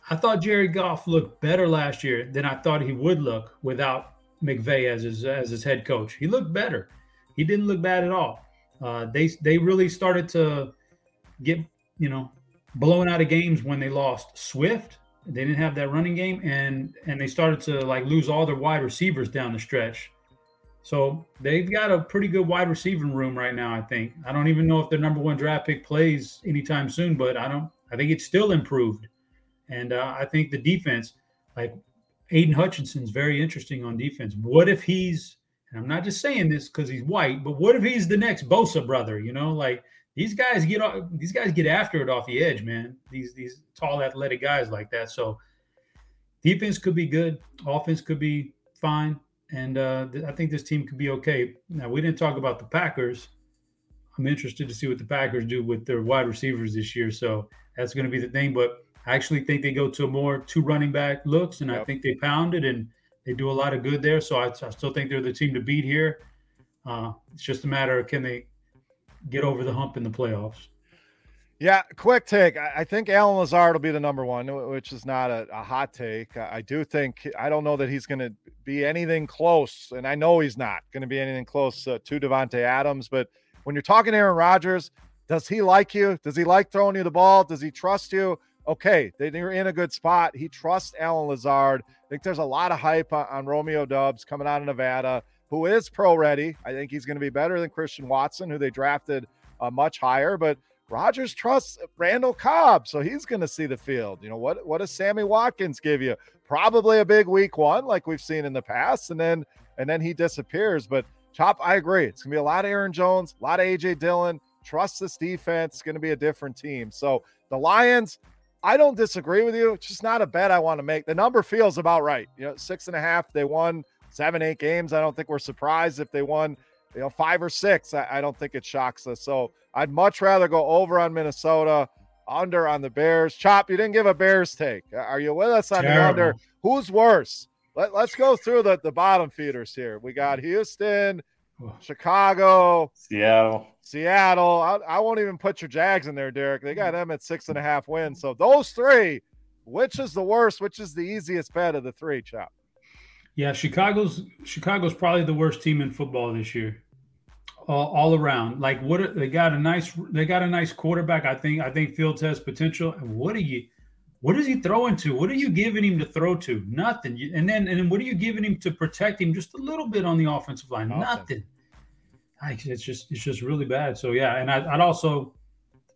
I thought Jerry Goff looked better last year than I thought he would look without McVay as his as his head coach. He looked better. He didn't look bad at all. Uh, they they really started to get you know blown out of games when they lost Swift. They didn't have that running game, and and they started to like lose all their wide receivers down the stretch. So they've got a pretty good wide receiving room right now. I think. I don't even know if their number one draft pick plays anytime soon, but I don't. I think it's still improved, and uh, I think the defense, like Aidan Hutchinson's very interesting on defense. What if he's and I'm not just saying this because he's white, but what if he's the next Bosa brother? You know, like these guys get off, these guys get after it off the edge, man. These these tall, athletic guys like that. So defense could be good, offense could be fine, and uh, th- I think this team could be okay. Now we didn't talk about the Packers. I'm interested to see what the Packers do with their wide receivers this year. So that's going to be the thing. But I actually think they go to more two running back looks, and yep. I think they pound it and they do a lot of good there. So I, I still think they're the team to beat here. Uh, it's just a matter of can they get over the hump in the playoffs. Yeah, quick take. I think Allen Lazard will be the number one, which is not a, a hot take. I do think I don't know that he's going to be anything close, and I know he's not going to be anything close uh, to Davante Adams. But when you're talking Aaron Rodgers, does he like you? Does he like throwing you the ball? Does he trust you? okay, they're in a good spot. He trusts Allen Lazard. I think there's a lot of hype on, on Romeo Doubs coming out of Nevada, who is pro ready. I think he's going to be better than Christian Watson, who they drafted uh, much higher. But Rodgers trusts Randall Cobb, so he's going to see the field. You know what? What does Sammy Watkins give you? Probably a big week one, like we've seen in the past, and then and then he disappears. But Chop, I agree. It's going to be a lot of Aaron Jones, a lot of AJ Dillon. Trust this defense. It's going to be a different team. So the Lions, I don't disagree with you. It's just not a bet I want to make. The number feels about right. You know, six and a half. They won seven, eight games. I don't think we're surprised if they won, you know, five or six. I, I don't think it shocks us. So I'd much rather go over on Minnesota, under on the Bears. Chop, you didn't give a Bears take. Are you with us on Terrible. the under? Who's worse? Let, let's go through the, the bottom feeders here. We got Houston, Chicago, Seattle. Seattle. I, I, won't even put your Jags in there, Derek. They got mm. them at six and a half wins. So those three, which is the worst? Which is the easiest bet of the three, Chop? Yeah, Chicago's Chicago's probably the worst team in football this year. All, all around. Like what they got a nice they got a nice quarterback. I think I think Fields has potential. And what are you what is he throwing to? What are you giving him to throw to? Nothing. And then and then what are you giving him to protect him just a little bit on the offensive line? Nothing. Nothing. It's just it's just really bad. So yeah, and I, I'd also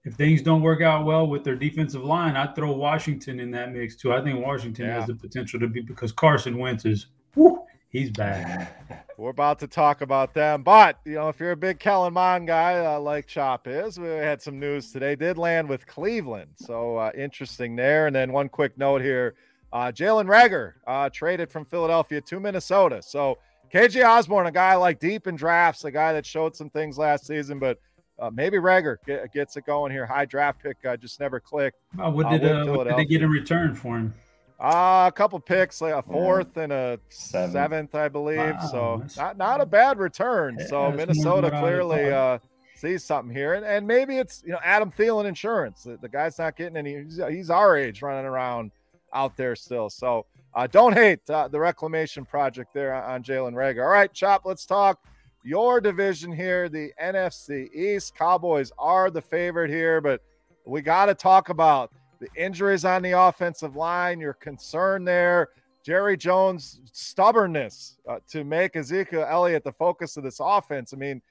if things don't work out well with their defensive line, I'd throw Washington in that mix too. I think Washington yeah. has the potential to be because Carson Wentz is whoo, he's bad. We're about to talk about them, but you know, if you're a big Kellen Mond guy uh, like Chop is, we had some news today. Did land with Cleveland, so uh, interesting there. And then one quick note here: uh, Jalen Reagor uh, traded from Philadelphia to Minnesota. So KJ Osborn, a guy like deep in drafts, a guy that showed some things last season, but uh, maybe Reagor get, gets it going here. High draft pick uh, just never clicked. What, did, uh, what did they get in return for him? Uh, a couple picks, like a fourth yeah. and a Seven. seventh, I believe. Wow. So not not a bad return. Yeah, so Minnesota clearly uh, sees something here, and, and maybe it's you know Adam Thielen insurance. The, the guy's not getting any. He's, he's, our age, running around out there still. So uh, don't hate uh, the reclamation project there on, on Jalen Reagor. All right, Chop. Let's talk your division here, the NFC East. Cowboys are the favorite here, but we got to talk about the injuries on the offensive line, your concern there, Jerry Jones' stubbornness uh, to make Ezekiel Elliott the focus of this offense. I mean,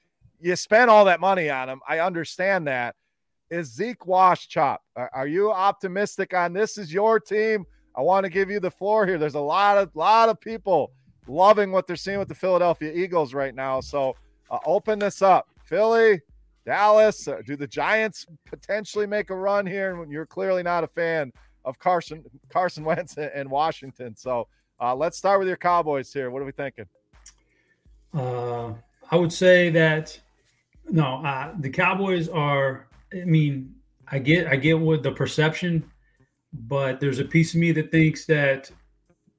you spent all that money on him. I understand that. Is Zeke Wash chop? Are you optimistic on this? Is your team? I want to give you the floor here. There's a lot of lot of people loving what they're seeing with the Philadelphia Eagles right now. So uh, open this up, Philly. Dallas? Uh, do the Giants potentially make a run here? And you're clearly not a fan of Carson Carson Wentz and Washington. So uh, let's start with your Cowboys here. What are we thinking? Uh, I would say that no, uh, the Cowboys are. I mean, I get I get what the perception, but there's a piece of me that thinks that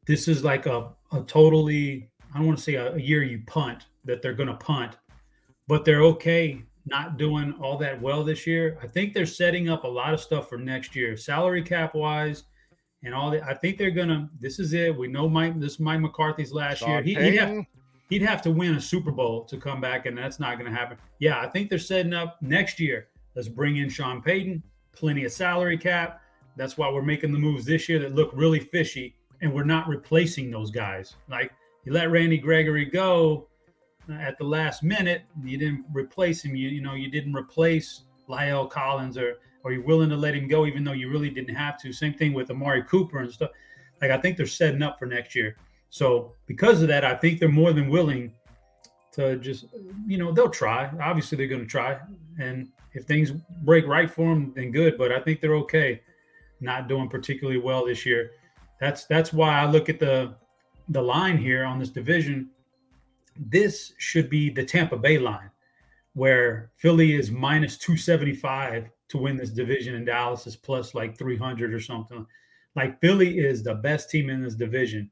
this is like a, a totally I don't want to say a, a year you punt that they're going to punt, but they're okay not doing all that well this year. I think they're setting up a lot of stuff for next year, salary cap wise, and all that. I think they're gonna. This is it. We know Mike. This is Mike McCarthy's last year. He, would have, he'd have to win a Super Bowl to come back, and that's not going to happen. Yeah, I think they're setting up next year. Let's bring in Sean Payton. Plenty of salary cap. That's why we're making the moves this year that look really fishy, and we're not replacing those guys. Like you let Randy Gregory go at the last minute. You didn't replace him. You you know you didn't replace La'el Collins or or you're willing to let him go even though you really didn't have to. Same thing with Amari Cooper and stuff. Like I think they're setting up for next year. So because of that, I think they're more than willing to just you know they'll try. Obviously they're going to try, and if things break right for them, then good. But I think they're okay, not doing particularly well this year. That's that's why I look at the the line here on this division this should be the Tampa Bay line, where Philly is minus 275 to win this division, and Dallas is plus like 300 or something. Like Philly is the best team in this division.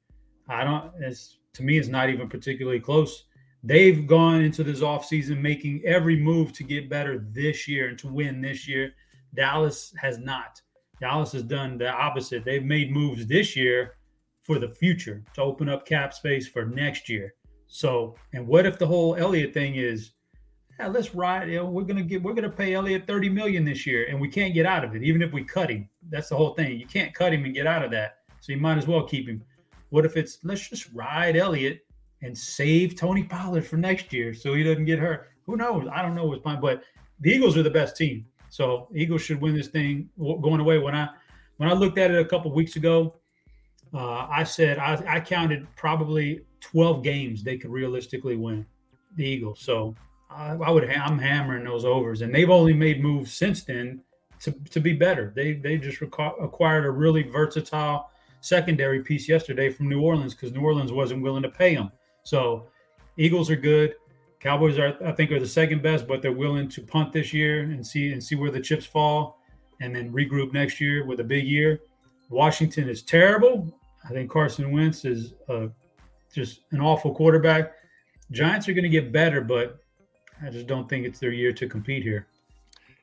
I don't, it's to me, it's not even particularly close. They've gone into this offseason making every move to get better this year and to win this year. Dallas has not. Dallas has done the opposite. They've made moves this year for the future to open up cap space for next year. So, and what if the whole Elliott thing is, yeah, let's ride. You know, we're gonna get, we're gonna pay Elliott thirty million this year, and we can't get out of it, even if we cut him. That's the whole thing. You can't cut him and get out of that. So you might as well keep him. What if it's let's just ride Elliott and save Tony Pollard for next year so he doesn't get hurt? Who knows? I don't know what's fine, but the Eagles are the best team, so Eagles should win this thing going away. When I when I looked at it a couple weeks ago, uh, I said I, I counted probably 12 games they could realistically win the Eagles. So I, I would I'm hammering those overs, and they've only made moves since then to, to be better. They they just reco- acquired a really versatile secondary piece yesterday from New Orleans because New Orleans wasn't willing to pay them. So Eagles are good. Cowboys are I think are the second best, but they're willing to punt this year and see and see where the chips fall, and then regroup next year with a big year. Washington is terrible. I think Carson Wentz is a just an awful quarterback. Giants are going to get better, but I just don't think it's their year to compete here.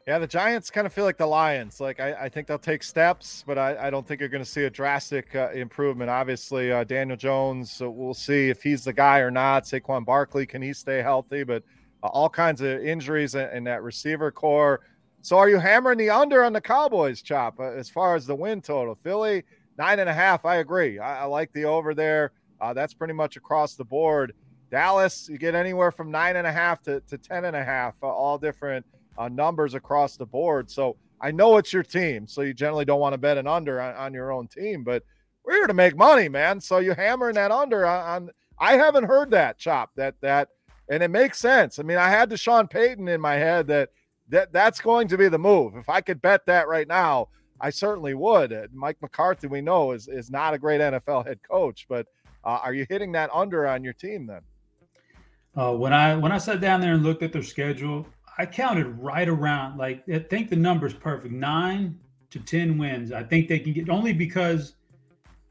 Yeah, the Giants kind of feel like the Lions. Like I, I think they'll take steps, but I, I don't think you're going to see a drastic uh, improvement. Obviously, uh, Daniel Jones, so we'll see if he's the guy or not. Saquon Barkley, can he stay healthy? But uh, all kinds of injuries in, in, that receiver core. So, are you hammering the under on the Cowboys, Chop? Uh, as far as the win total, Philly nine and a half. I agree. I, I like the over there. Uh, that's pretty much across the board. Dallas, you get anywhere from nine and a half to, to ten and a half, uh, all different uh, numbers across the board. So I know it's your team, so you generally don't want to bet an under on, on your own team, but we're here to make money, man. So you hammering that under on, on I haven't heard that chop that that and it makes sense. I mean, I had Sean Payton in my head that that that's going to be the move. If I could bet that right now, I certainly would. Uh, Mike McCarthy, we know, is is not a great NFL head coach, but uh, are you hitting that under on your team then? Uh, when I when I sat down there and looked at their schedule, I counted right around like I think the number's perfect nine to ten wins. I think they can get only because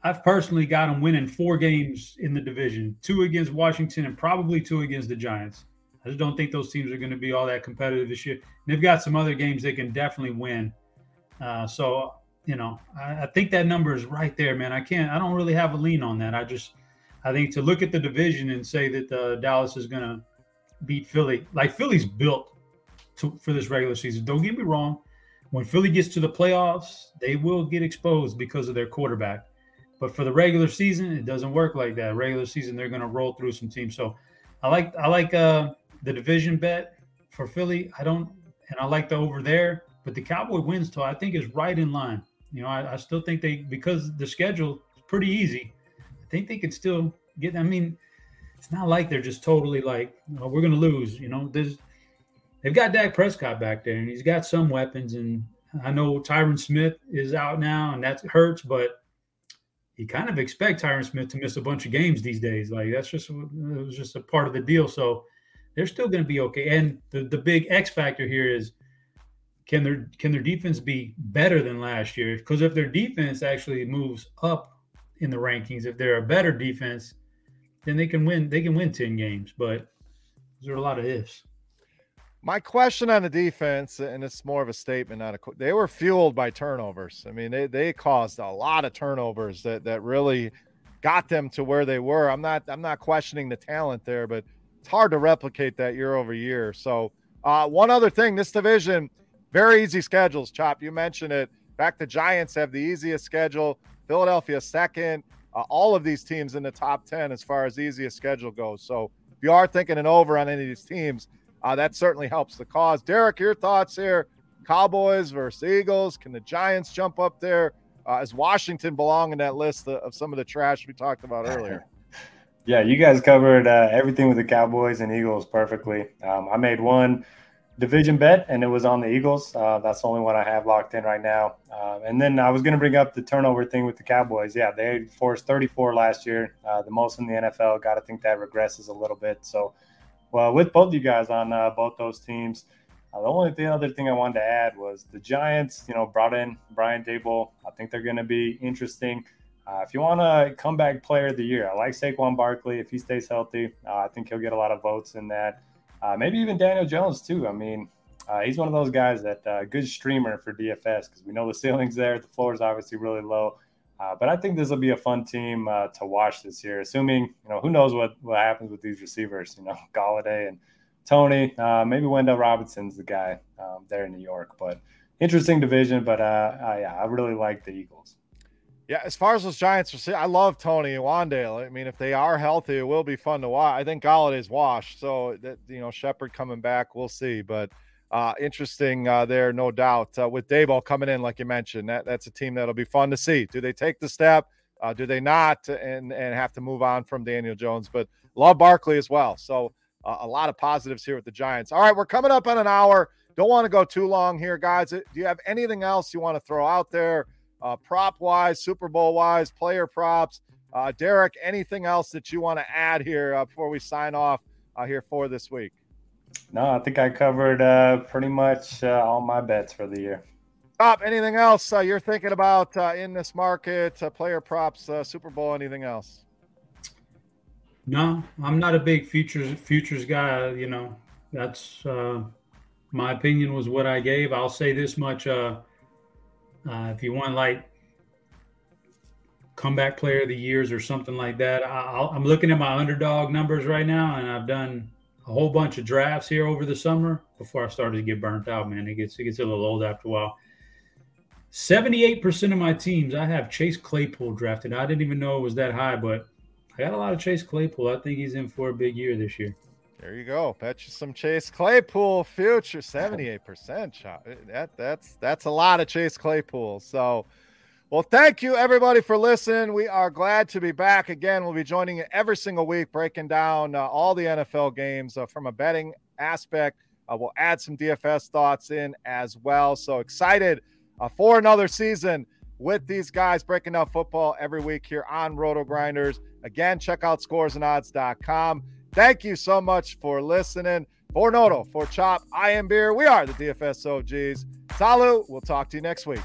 I've personally got them winning four games in the division, two against Washington and probably two against the Giants. I just don't think those teams are going to be all that competitive this year. And they've got some other games they can definitely win. Uh, so you know, I, I think that number is right there, man. I can't. I don't really have a lean on that. I just I think to look at the division and say that uh, Dallas is going to beat Philly, like Philly's built to, for this regular season. Don't get me wrong. When Philly gets to the playoffs, they will get exposed because of their quarterback. But for the regular season, it doesn't work like that. Regular season, they're going to roll through some teams. So I like I like uh, the division bet for Philly. I don't, and I like the over there. But the Cowboy wins total, I think, is right in line. You know, I, I still think they because the schedule is pretty easy. Think they could still get. I mean, it's not like they're just totally like oh, we're going to lose. You know, there's they've got Dak Prescott back there, and he's got some weapons. And I know Tyron Smith is out now, and that hurts, but you kind of expect Tyron Smith to miss a bunch of games these days. Like that's just it was just a part of the deal. So they're still going to be okay. And the the big X factor here is can their can their defense be better than last year? Because if their defense actually moves up in the rankings, if they're a better defense, then they can win. They can win ten games. But there are a lot of ifs. My question on the defense, and it's more of a statement, not a. They were fueled by turnovers. I mean, they they caused a lot of turnovers that that really got them to where they were. I'm not I'm not questioning the talent there, but it's hard to replicate that year over year. So, uh, one other thing, this division, very easy schedules. Chop, you mentioned it. Back the Giants have the easiest schedule. Philadelphia second. Uh, all of these teams in the top ten as far as easiest schedule goes. So, if you are thinking an over on any of these teams uh, that certainly helps the cause. Derek, your thoughts here? Cowboys versus Eagles. Can the Giants jump up there? Uh, does Washington belong in that list of, some of the trash we talked about earlier? yeah, you guys covered uh, everything with the Cowboys and Eagles perfectly. Um, I made one division bet, and it was on the Eagles. Uh, that's the only one I have locked in right now. Uh, and then I was going to bring up the turnover thing with the Cowboys. Yeah, they forced 34 last year, uh, the most in the NFL. Got to think that regresses a little bit. So well, with both you guys on uh, both those teams, uh, the only thing, other thing I wanted to add was the Giants. You know, brought in Brian Daboll. I think they're going to be interesting. Uh, if you want a comeback player of the year, I like Saquon Barkley. If he stays healthy, I think he'll get a lot of votes in that. Uh, maybe even Daniel Jones too. I mean, uh, he's one of those guys that uh, good streamer for DFS because we know the ceiling's there. The floor is obviously really low. Uh, but I think this will be a fun team uh, to watch this year, assuming, you know, who knows what, what happens with these receivers, you know, Golladay and Toney. Uh, maybe Wan'Dale Robinson's the guy um, there in New York. But interesting division. But uh, yeah, I really like the Eagles. Yeah, as far as those Giants, are, I love Toney and Wan'Dale. I mean, if they are healthy, it will be fun to watch. I think Golladay's washed. So, that, you know, Shepard coming back, we'll see. But – uh, interesting uh, there, no doubt. Uh, with Daboll coming in, like you mentioned, that, that's a team that'll be fun to see. Do they take the step? Uh, do they not? And and have to move on from Daniel Jones, but love Barkley as well. So uh, a lot of positives here with the Giants. All right, we're coming up on an hour. Don't want to go too long here, guys. Do you have anything else you want to throw out there, uh, prop wise, Super Bowl wise, player props? Derek, anything else that you want to add here before we sign off here for this week? No, I think I covered uh, pretty much uh, all my bets for the year. Top. Anything else uh, you're thinking about uh, in this market? Uh, player props, uh, Super Bowl, anything else? No, I'm not a big futures futures guy. You know, that's my opinion was what I gave. I'll say this much: uh, if you want like comeback player of the years or something like that, i am looking at my underdog numbers right now, and I've done a whole bunch of drafts here over the summer before I started to get burnt out. Man, it gets it gets a little old after a while. 78% of my teams, I have Chase Claypool drafted. I didn't even know it was that high, but I got a lot of Chase Claypool. I think he's in for a big year this year. There you go. Bet you some Chase Claypool future 78% shot. That that's that's a lot of Chase Claypool. So well, thank you everybody for listening. We are glad to be back again. We'll be joining you every single week, breaking down uh, all the NFL games uh, from a betting aspect. Uh, we'll add some DFS thoughts in as well. So excited uh, for another season with these guys breaking down football every week here on RotoGrinders. Again, check out scoresandodds.com. Thank you so much for listening. For Noto, for Chop, I am Beer. We are the DFS OGs. Salut. We'll talk to you next week.